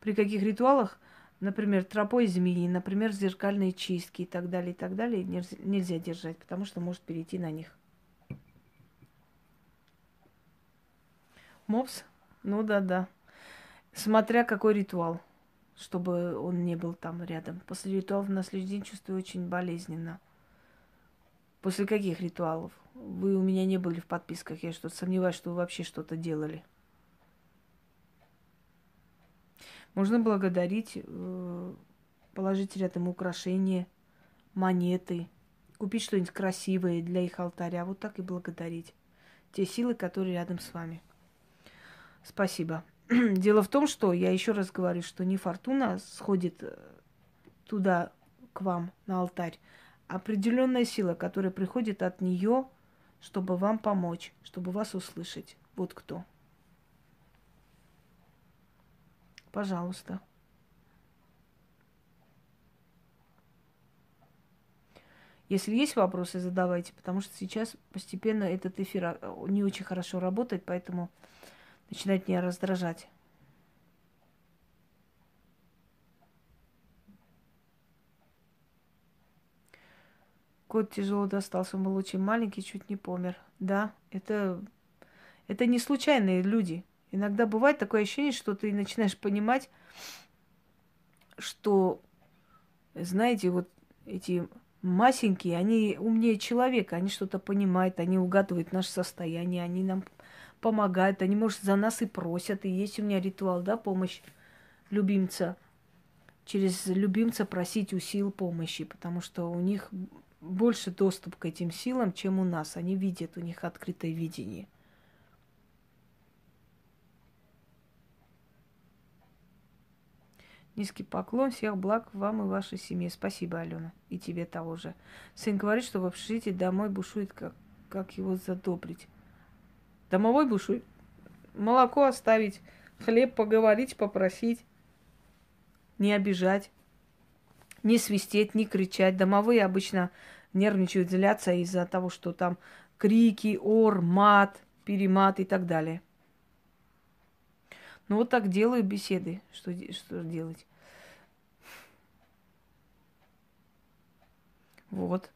При каких ритуалах например, тропой змеи, например, зеркальные чистки и так далее, и так далее, нельзя держать, потому что может перейти на них. Мопс? Ну да, да. Смотря какой ритуал, чтобы он не был там рядом. После ритуалов на следующий день чувствую очень болезненно. После каких ритуалов? Вы у меня не были в подписках, я что-то сомневаюсь, что вы вообще что-то делали. Можно благодарить, э, положить рядом украшения, монеты, купить что-нибудь красивое для их алтаря. Вот так и благодарить те силы, которые рядом с вами. Спасибо. Дело в том, что я еще раз говорю, что не фортуна сходит э, туда, к вам, на алтарь, а определенная сила, которая приходит от нее, чтобы вам помочь, чтобы вас услышать. Вот кто. Пожалуйста. Если есть вопросы, задавайте, потому что сейчас постепенно этот эфир а, не очень хорошо работает, поэтому начинает меня раздражать. Кот тяжело достался, был очень маленький, чуть не помер. Да, это, это не случайные люди. Иногда бывает такое ощущение, что ты начинаешь понимать, что, знаете, вот эти масенькие, они умнее человека, они что-то понимают, они угадывают наше состояние, они нам помогают, они, может, за нас и просят. И есть у меня ритуал, да, помощь любимца. Через любимца просить у сил помощи, потому что у них больше доступ к этим силам, чем у нас. Они видят, у них открытое видение. Низкий поклон, всех благ вам и вашей семье. Спасибо, Алена. И тебе того же. Сын говорит, что в общежитии домой бушует, как, как его задобрить. Домовой бушует. Молоко оставить, хлеб поговорить, попросить. Не обижать, не свистеть, не кричать. Домовые обычно нервничают, злятся из-за того, что там крики, ор, мат, перемат и так далее. Ну вот так делаю беседы. Что, что делать? Вот.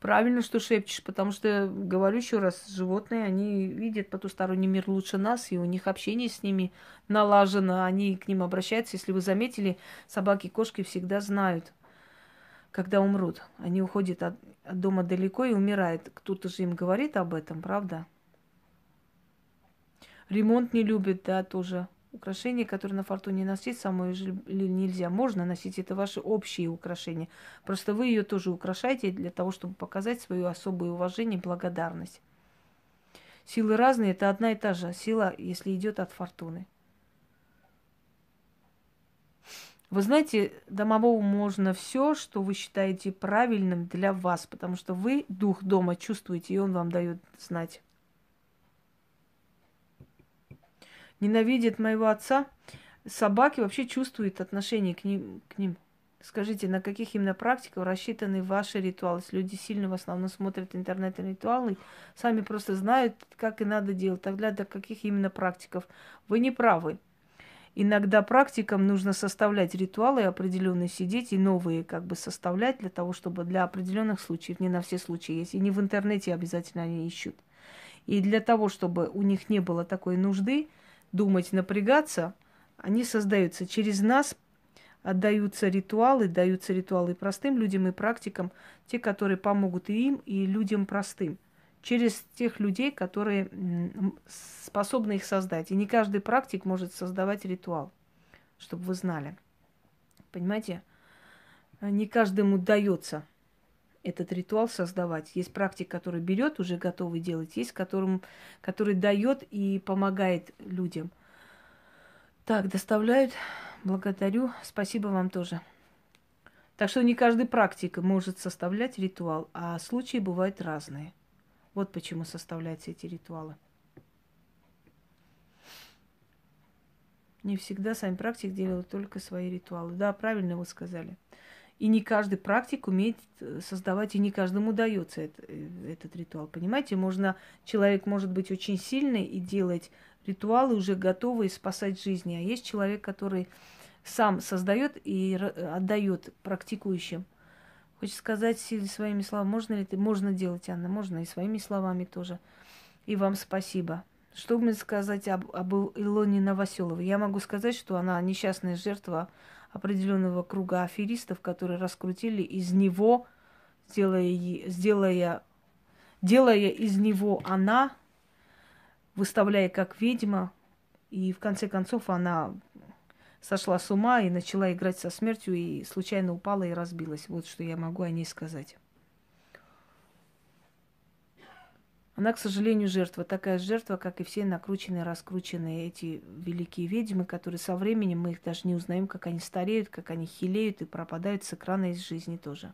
Правильно, что шепчешь, потому что, говорю еще раз, животные, они видят потусторонний мир лучше нас, и у них общение с ними налажено, они к ним обращаются. Если вы заметили, собаки и кошки всегда знают, когда умрут. Они уходят от, от дома далеко и умирают. Кто-то же им говорит об этом, правда? Ремонт не любит, да, тоже. Украшения, которые на фортуне носить, самой нельзя. Можно носить, это ваши общие украшения. Просто вы ее тоже украшаете для того, чтобы показать свое особое уважение и благодарность. Силы разные, это одна и та же сила, если идет от фортуны. Вы знаете, домовому можно все, что вы считаете правильным для вас, потому что вы дух дома чувствуете, и он вам дает знать. Ненавидит моего отца, собаки вообще чувствуют отношение к ним. К ним. Скажите, на каких именно практиках рассчитаны ваши ритуалы? Если люди сильно в основном смотрят интернет-ритуалы, сами просто знают, как и надо делать. Тогда до каких именно практиков? Вы не правы. Иногда практикам нужно составлять ритуалы определенные, сидеть и новые как бы составлять для того, чтобы для определенных случаев, не на все случаи есть, и не в интернете обязательно они ищут. И для того, чтобы у них не было такой нужды, думать, напрягаться, они создаются через нас, отдаются ритуалы, даются ритуалы простым людям и практикам, те, которые помогут и им, и людям простым, через тех людей, которые способны их создать. И не каждый практик может создавать ритуал, чтобы вы знали. Понимаете? Не каждому дается этот ритуал создавать. Есть практик, который берет уже готовый делать, есть которым, который дает и помогает людям. Так, доставляют. Благодарю. Спасибо вам тоже. Так что не каждый практик может составлять ритуал, а случаи бывают разные. Вот почему составляются эти ритуалы. Не всегда сами практик делают только свои ритуалы. Да, правильно вы сказали. И не каждый практик умеет э, создавать, и не каждому удается это, э, этот ритуал. Понимаете, можно, человек может быть очень сильный и делать ритуалы уже готовые спасать жизни. А есть человек, который сам создает и отдает практикующим. Хочешь сказать своими словами, можно ли это? Можно делать, Анна, можно и своими словами тоже. И вам спасибо. Что мне сказать об, об Илоне Новоселовой? Я могу сказать, что она несчастная жертва определенного круга аферистов, которые раскрутили из него, сделая, сделая, делая из него она, выставляя как ведьма, и в конце концов она сошла с ума и начала играть со смертью, и случайно упала и разбилась. Вот что я могу о ней сказать. Она, к сожалению, жертва. Такая жертва, как и все накрученные, раскрученные эти великие ведьмы, которые со временем мы их даже не узнаем, как они стареют, как они хилеют и пропадают с экрана из жизни тоже.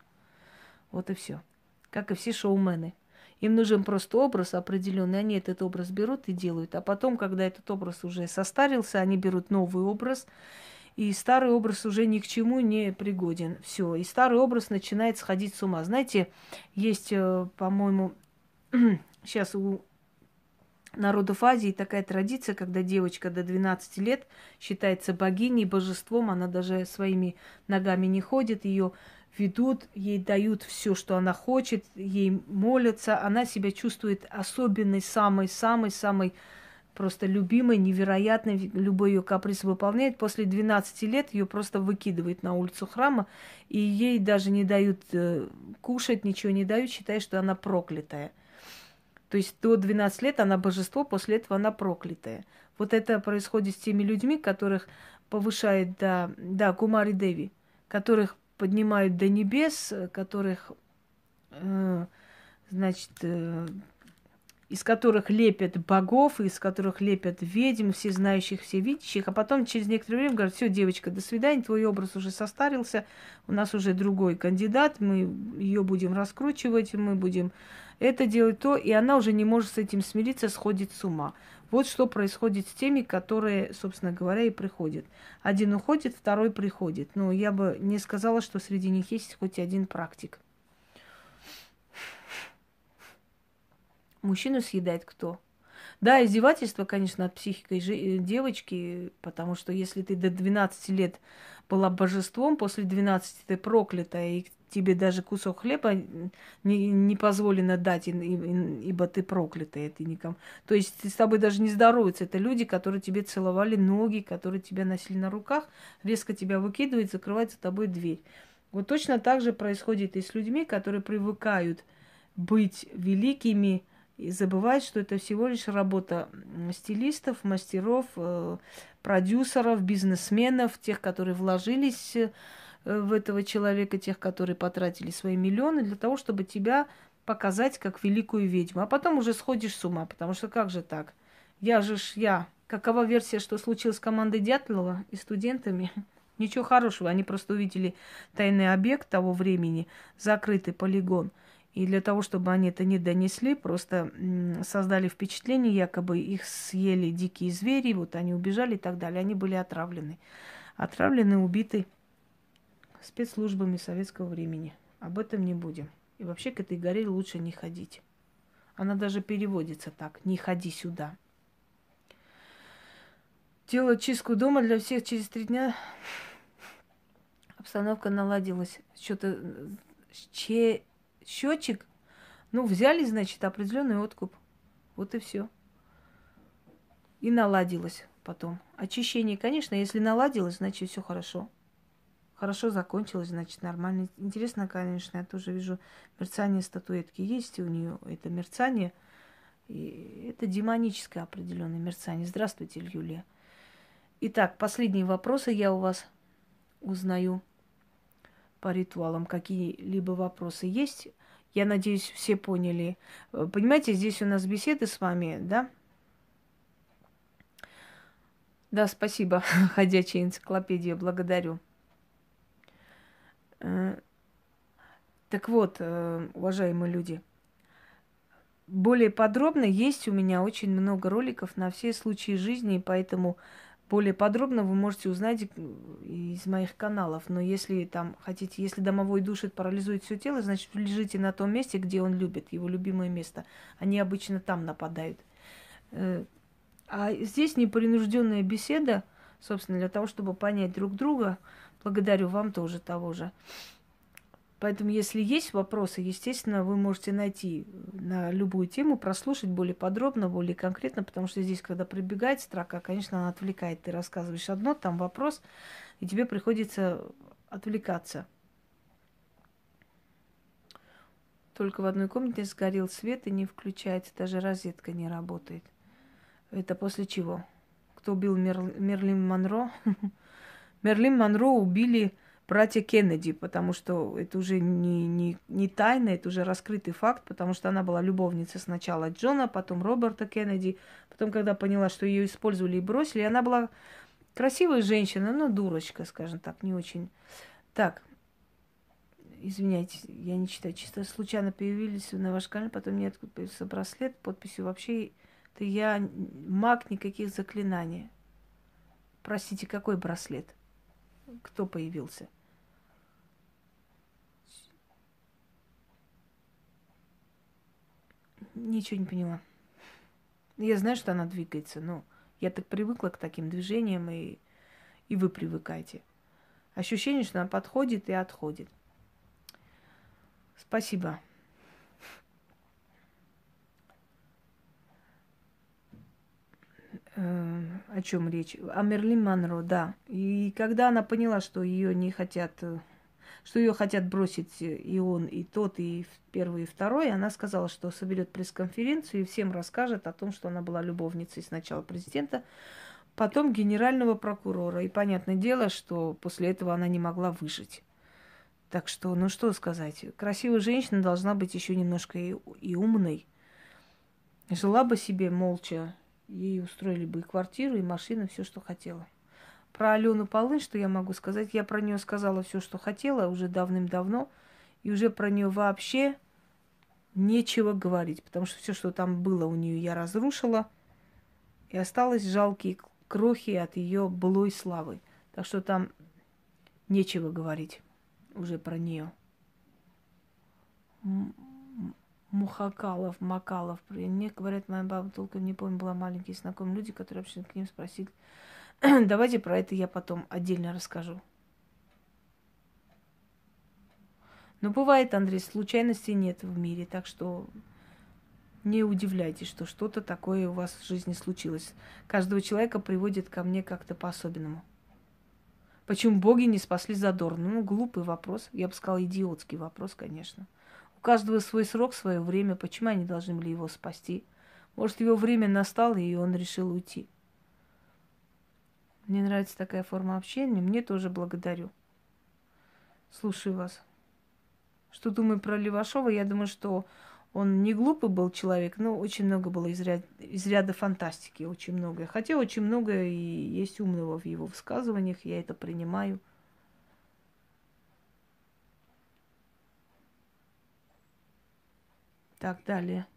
Вот и все. Как и все шоумены. Им нужен просто образ определенный, они этот образ берут и делают. А потом, когда этот образ уже состарился, они берут новый образ, и старый образ уже ни к чему не пригоден. Все. И старый образ начинает сходить с ума. Знаете, есть, э, по-моему, сейчас у народов Азии такая традиция, когда девочка до 12 лет считается богиней, божеством, она даже своими ногами не ходит, ее ведут, ей дают все, что она хочет, ей молятся, она себя чувствует особенной, самой-самой-самой просто любимой, невероятной, любой ее каприз выполняет. После 12 лет ее просто выкидывают на улицу храма, и ей даже не дают э, кушать, ничего не дают, считая, что она проклятая. То есть до 12 лет она божество, после этого она проклятая. Вот это происходит с теми людьми, которых повышает до, да, Кумари Деви, которых поднимают до небес, которых, э, значит, э, из которых лепят богов, из которых лепят ведьм, все знающих, все видящих, а потом через некоторое время говорят, все, девочка, до свидания, твой образ уже состарился, у нас уже другой кандидат, мы ее будем раскручивать, мы будем это делать, то, и она уже не может с этим смириться, сходит с ума. Вот что происходит с теми, которые, собственно говоря, и приходят. Один уходит, второй приходит. Но я бы не сказала, что среди них есть хоть один практик. Мужчину съедает кто? Да, издевательство, конечно, от психикой э, девочки, потому что если ты до 12 лет была божеством, после 12 ты проклятая, и тебе даже кусок хлеба не, не позволено дать, ибо ты проклятая, ты никому. То есть с тобой даже не здороваются. Это люди, которые тебе целовали ноги, которые тебя носили на руках, резко тебя выкидывают, закрывают за тобой дверь. Вот точно так же происходит и с людьми, которые привыкают быть великими, и забывают, что это всего лишь работа стилистов, мастеров, э, продюсеров, бизнесменов, тех, которые вложились э, в этого человека, тех, которые потратили свои миллионы для того, чтобы тебя показать как великую ведьму. А потом уже сходишь с ума, потому что как же так? Я же ж я. Какова версия, что случилось с командой Дятлова и студентами? Ничего хорошего. Они просто увидели тайный объект того времени, закрытый полигон – и для того, чтобы они это не донесли, просто создали впечатление, якобы их съели дикие звери, вот они убежали и так далее. Они были отравлены. Отравлены, убиты спецслужбами советского времени. Об этом не будем. И вообще к этой горе лучше не ходить. Она даже переводится так. Не ходи сюда. Делать чистку дома для всех через три дня. Обстановка наладилась. Что-то че счетчик, ну, взяли, значит, определенный откуп. Вот и все. И наладилось потом. Очищение, конечно, если наладилось, значит, все хорошо. Хорошо закончилось, значит, нормально. Интересно, конечно, я тоже вижу мерцание статуэтки. Есть у нее это мерцание. И это демоническое определенное мерцание. Здравствуйте, Юлия. Итак, последние вопросы я у вас узнаю по ритуалам какие-либо вопросы есть. Я надеюсь, все поняли. Э, понимаете, здесь у нас беседы с вами, да? Да, спасибо, ходячая энциклопедия, благодарю. Э, так вот, э, уважаемые люди, более подробно есть у меня очень много роликов на все случаи жизни, поэтому более подробно вы можете узнать из моих каналов. Но если там хотите, если домовой душит, парализует все тело, значит, лежите на том месте, где он любит, его любимое место. Они обычно там нападают. Э, а здесь непринужденная беседа, собственно, для того, чтобы понять друг друга. Благодарю вам тоже того же. Поэтому, если есть вопросы, естественно, вы можете найти на любую тему, прослушать более подробно, более конкретно, потому что здесь, когда прибегает строка, конечно, она отвлекает. Ты рассказываешь одно, там вопрос, и тебе приходится отвлекаться. Только в одной комнате сгорел свет и не включается, даже розетка не работает. Это после чего? Кто убил Мер... Мерлин Монро? Мерлин Монро убили братья Кеннеди, потому что это уже не, не, не тайна, это уже раскрытый факт, потому что она была любовницей сначала Джона, потом Роберта Кеннеди, потом, когда поняла, что ее использовали и бросили, она была красивая женщина, но дурочка, скажем так, не очень. Так, извиняйте, я не читаю, чисто случайно появились на ваш канал, потом мне откуда появился браслет, подписью вообще, это я маг никаких заклинаний. Простите, какой браслет? Кто появился? Ничего не поняла. Я знаю, что она двигается, но я так привыкла к таким движениям, и, и вы привыкаете. Ощущение, что она подходит и отходит. Спасибо. О чем речь? О Мерлин Монро, да. И когда она поняла, что ее не хотят, э, что ее хотят бросить и он, и тот, и первый, и второй, она сказала, что соберет пресс-конференцию и всем расскажет о том, что она была любовницей сначала президента, потом генерального прокурора. И понятное дело, что после этого она не могла выжить. Так что, ну что сказать, красивая женщина должна быть еще немножко и, и умной. Жила бы себе молча, ей устроили бы и квартиру, и машину, все, что хотела. Про Алену Полын, что я могу сказать, я про нее сказала все, что хотела уже давным-давно, и уже про нее вообще нечего говорить, потому что все, что там было у нее, я разрушила, и осталось жалкие крохи от ее былой славы. Так что там нечего говорить уже про нее. Мухакалов, Макалов. Мне говорят, моя баба толком не помню, была маленькие знакомые люди, которые вообще к ним спросили. Давайте про это я потом отдельно расскажу. Но бывает, Андрей, случайностей нет в мире, так что не удивляйтесь, что что-то такое у вас в жизни случилось. Каждого человека приводит ко мне как-то по-особенному. Почему боги не спасли Задорну? Ну, глупый вопрос. Я бы сказала, идиотский вопрос, конечно. Каждого свой срок, свое время. Почему они должны были его спасти? Может, его время настало, и он решил уйти. Мне нравится такая форма общения. Мне тоже благодарю. Слушаю вас. Что думаю про Левашова? Я думаю, что он не глупый был человек, но очень много было из, ряд, из ряда фантастики, очень много. Хотя очень много и есть умного в его высказываниях, я это принимаю. Так, далее.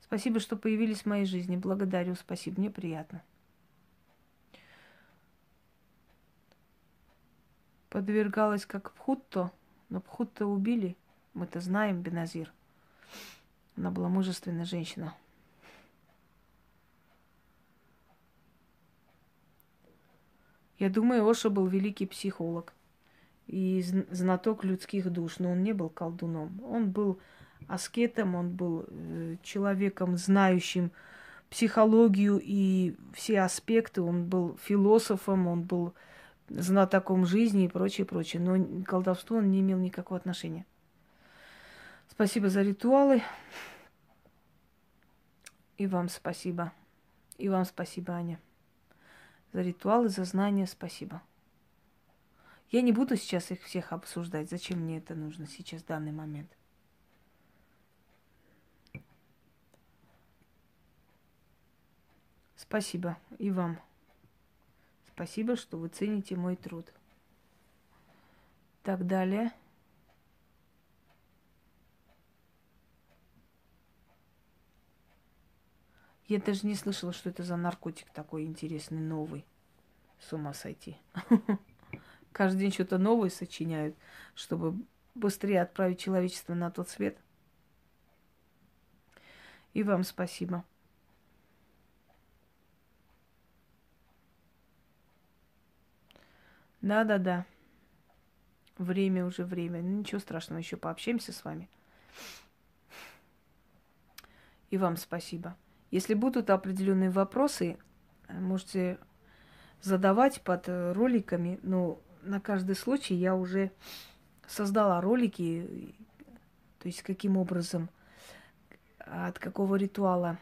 Спасибо, что появились в моей жизни. Благодарю, спасибо, мне приятно. Подвергалась как Пхутто, но Пхутто убили – мы-то знаем Беназир. Она была мужественная женщина. Я думаю, Оша был великий психолог и знаток людских душ, но он не был колдуном. Он был аскетом, он был э, человеком, знающим психологию и все аспекты. Он был философом, он был знатоком жизни и прочее, прочее. Но к колдовству он не имел никакого отношения. Спасибо за ритуалы. И вам спасибо. И вам спасибо, Аня. За ритуалы, за знания спасибо. Я не буду сейчас их всех обсуждать. Зачем мне это нужно сейчас, в данный момент? Спасибо и вам. Спасибо, что вы цените мой труд. Так далее. Я даже не слышала, что это за наркотик такой интересный, новый. С ума сойти. Каждый день что-то новое сочиняют, чтобы быстрее отправить человечество на тот свет. И вам спасибо. Да-да-да. Время уже время. Ну, ничего страшного, еще пообщаемся с вами. И вам спасибо. Если будут определенные вопросы, э, можете задавать под э, роликами. Но на каждый случай я уже создала ролики, то есть каким образом, от какого ритуала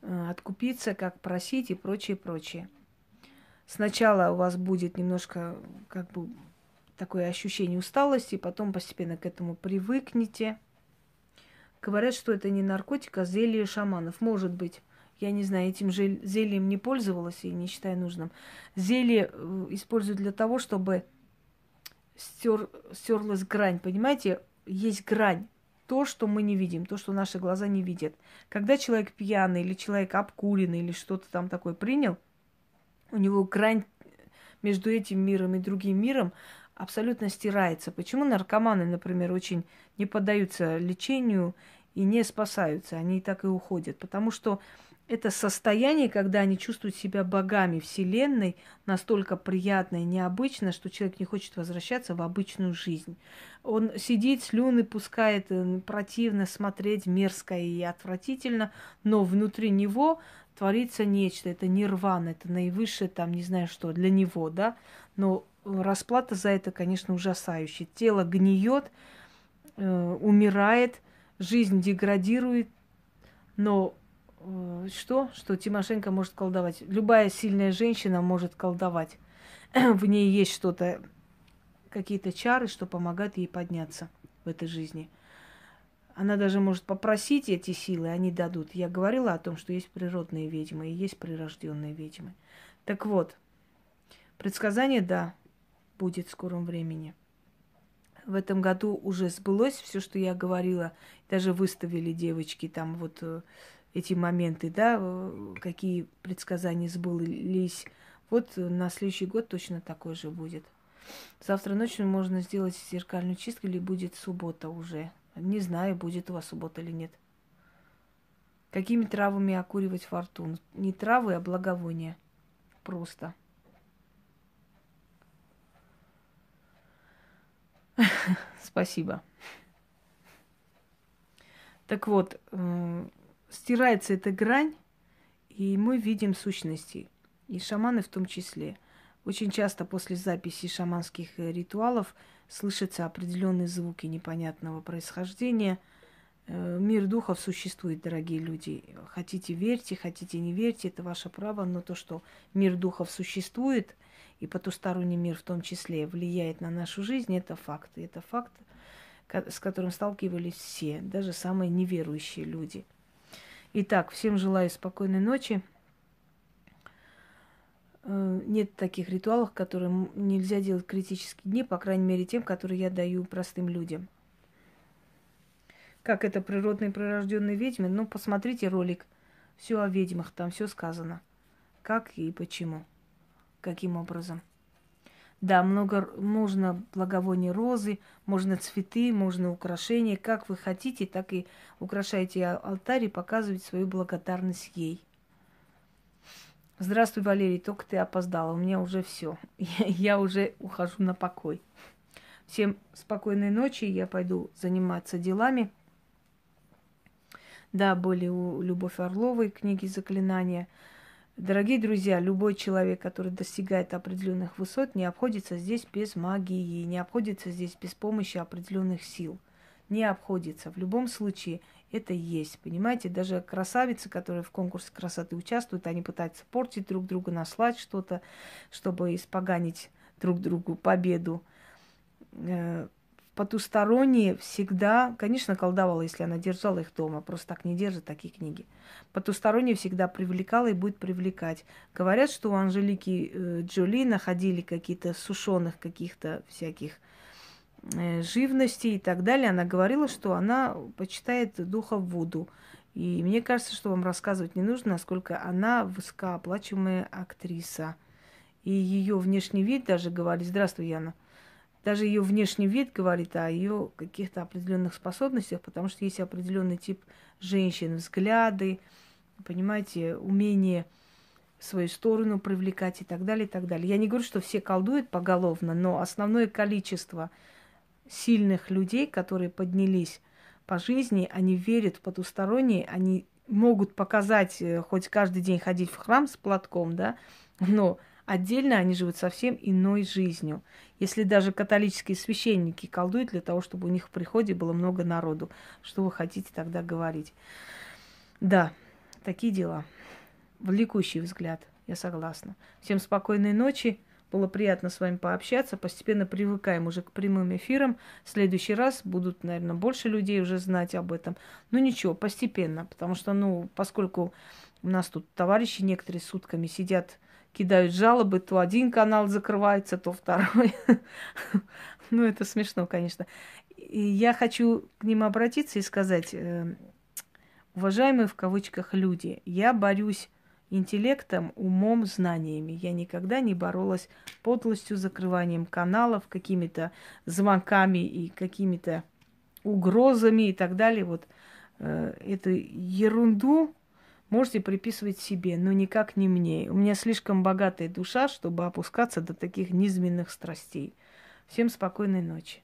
э, откупиться, как просить и прочее, прочее. Сначала у вас будет немножко как бы такое ощущение усталости, потом постепенно к этому привыкнете – Говорят, что это не наркотик, а зелье шаманов. Может быть. Я не знаю, этим же зельем не пользовалась и не считаю нужным. Зелье э, используют для того, чтобы стер, стерлась грань. Понимаете, есть грань. То, что мы не видим, то, что наши глаза не видят. Когда человек пьяный или человек обкуренный или что-то там такое принял, у него грань между этим миром и другим миром абсолютно стирается. Почему наркоманы, например, очень не поддаются лечению и не спасаются, они так и уходят? Потому что это состояние, когда они чувствуют себя богами Вселенной, настолько приятно и необычно, что человек не хочет возвращаться в обычную жизнь. Он сидит, слюны пускает, противно смотреть, мерзко и отвратительно, но внутри него творится нечто, это нирвана, это наивысшее, там, не знаю что, для него, да, но расплата за это, конечно, ужасающая. Тело гниет, э, умирает, жизнь деградирует, но э, что? Что Тимошенко может колдовать. Любая сильная женщина может колдовать. В ней есть что-то, какие-то чары, что помогают ей подняться в этой жизни. Она даже может попросить эти силы, они дадут. Я говорила о том, что есть природные ведьмы и есть прирожденные ведьмы. Так вот, предсказание, да, будет в скором времени. В этом году уже сбылось все, что я говорила. Даже выставили девочки там вот э, эти моменты, да, э, какие предсказания сбылись. Вот на следующий год точно такой же будет. Завтра ночью можно сделать зеркальную чистку или будет суббота уже. Не знаю, будет у вас суббота или нет. Какими травами окуривать фортуну? Не травы, а благовония. Просто. Спасибо. Так вот, стирается эта грань, и мы видим сущности, и шаманы в том числе. Очень часто после записи шаманских э, ритуалов слышатся определенные звуки непонятного происхождения. Э, мир духов существует, дорогие люди. Хотите верьте, хотите не верьте, это ваше право, но то, что мир духов существует, и потусторонний мир в том числе влияет на нашу жизнь, это факт. И это факт, с которым сталкивались все, даже самые неверующие люди. Итак, всем желаю спокойной ночи. Э, нет таких ритуалов, которые нельзя делать критические дни, по крайней мере, тем, которые я даю простым людям. Как это природные прирожденные ведьмы? Ну, посмотрите ролик. Все о ведьмах, там все сказано. Как и почему. Каким образом. Да, много можно благовоний розы, можно цветы, можно украшения. Как вы хотите, так и украшайте алтарь и показывайте свою благодарность ей. Здравствуй, Валерий, только ты опоздала, у меня уже все. Я, уже ухожу на покой. Всем спокойной ночи, я пойду заниматься делами. Да, были у Любовь Орловой книги заклинания. Дорогие друзья, любой человек, который достигает определенных высот, не обходится здесь без магии, не обходится здесь без помощи определенных сил. Не обходится. В любом случае, это есть. Понимаете, даже красавицы, которые в конкурсе красоты участвуют, они пытаются портить друг друга, наслать что-то, чтобы испоганить друг другу победу. Э, потусторонние всегда, конечно, колдовала, если она держала их дома, просто так не держит такие книги. Потусторонние всегда привлекала и будет привлекать. Говорят, что у Анжелики э, Джоли находили какие-то сушеных каких-то всяких живности и так далее, она говорила, что она почитает духа Вуду. И мне кажется, что вам рассказывать не нужно, насколько она высокооплачиваемая актриса. И ее внешний вид даже говорит, здравствуй, Яна, даже ее внешний вид говорит о ее каких-то определенных способностях, потому что есть определенный тип женщин, взгляды, понимаете, умение свою сторону привлекать и так далее, и так далее. Я не говорю, что все колдуют поголовно, но основное количество – сильных людей, которые поднялись по жизни, они верят в потусторонние, они могут показать, э, хоть каждый день ходить в храм с платком, да, но отдельно они живут совсем иной жизнью. Если даже католические священники колдуют для того, чтобы у них в приходе было много народу, что вы хотите тогда говорить? Да, такие дела. Влекущий взгляд, я согласна. Всем спокойной ночи. Было приятно с вами пообщаться. Постепенно привыкаем уже к прямым эфирам. В следующий раз будут, наверное, больше людей уже знать об этом. Но ничего, постепенно. Потому что, ну, поскольку у нас тут товарищи некоторые сутками сидят, кидают жалобы, то один канал закрывается, то второй. Ну, это смешно, конечно. И я хочу к ним обратиться и сказать, э, уважаемые в кавычках люди, я борюсь интеллектом, умом, знаниями. Я никогда не боролась подлостью, закрыванием каналов, какими-то звонками и какими-то угрозами и так далее. Вот э, эту ерунду можете приписывать себе, но никак не мне. У меня слишком богатая душа, чтобы опускаться до таких низменных страстей. Всем спокойной ночи.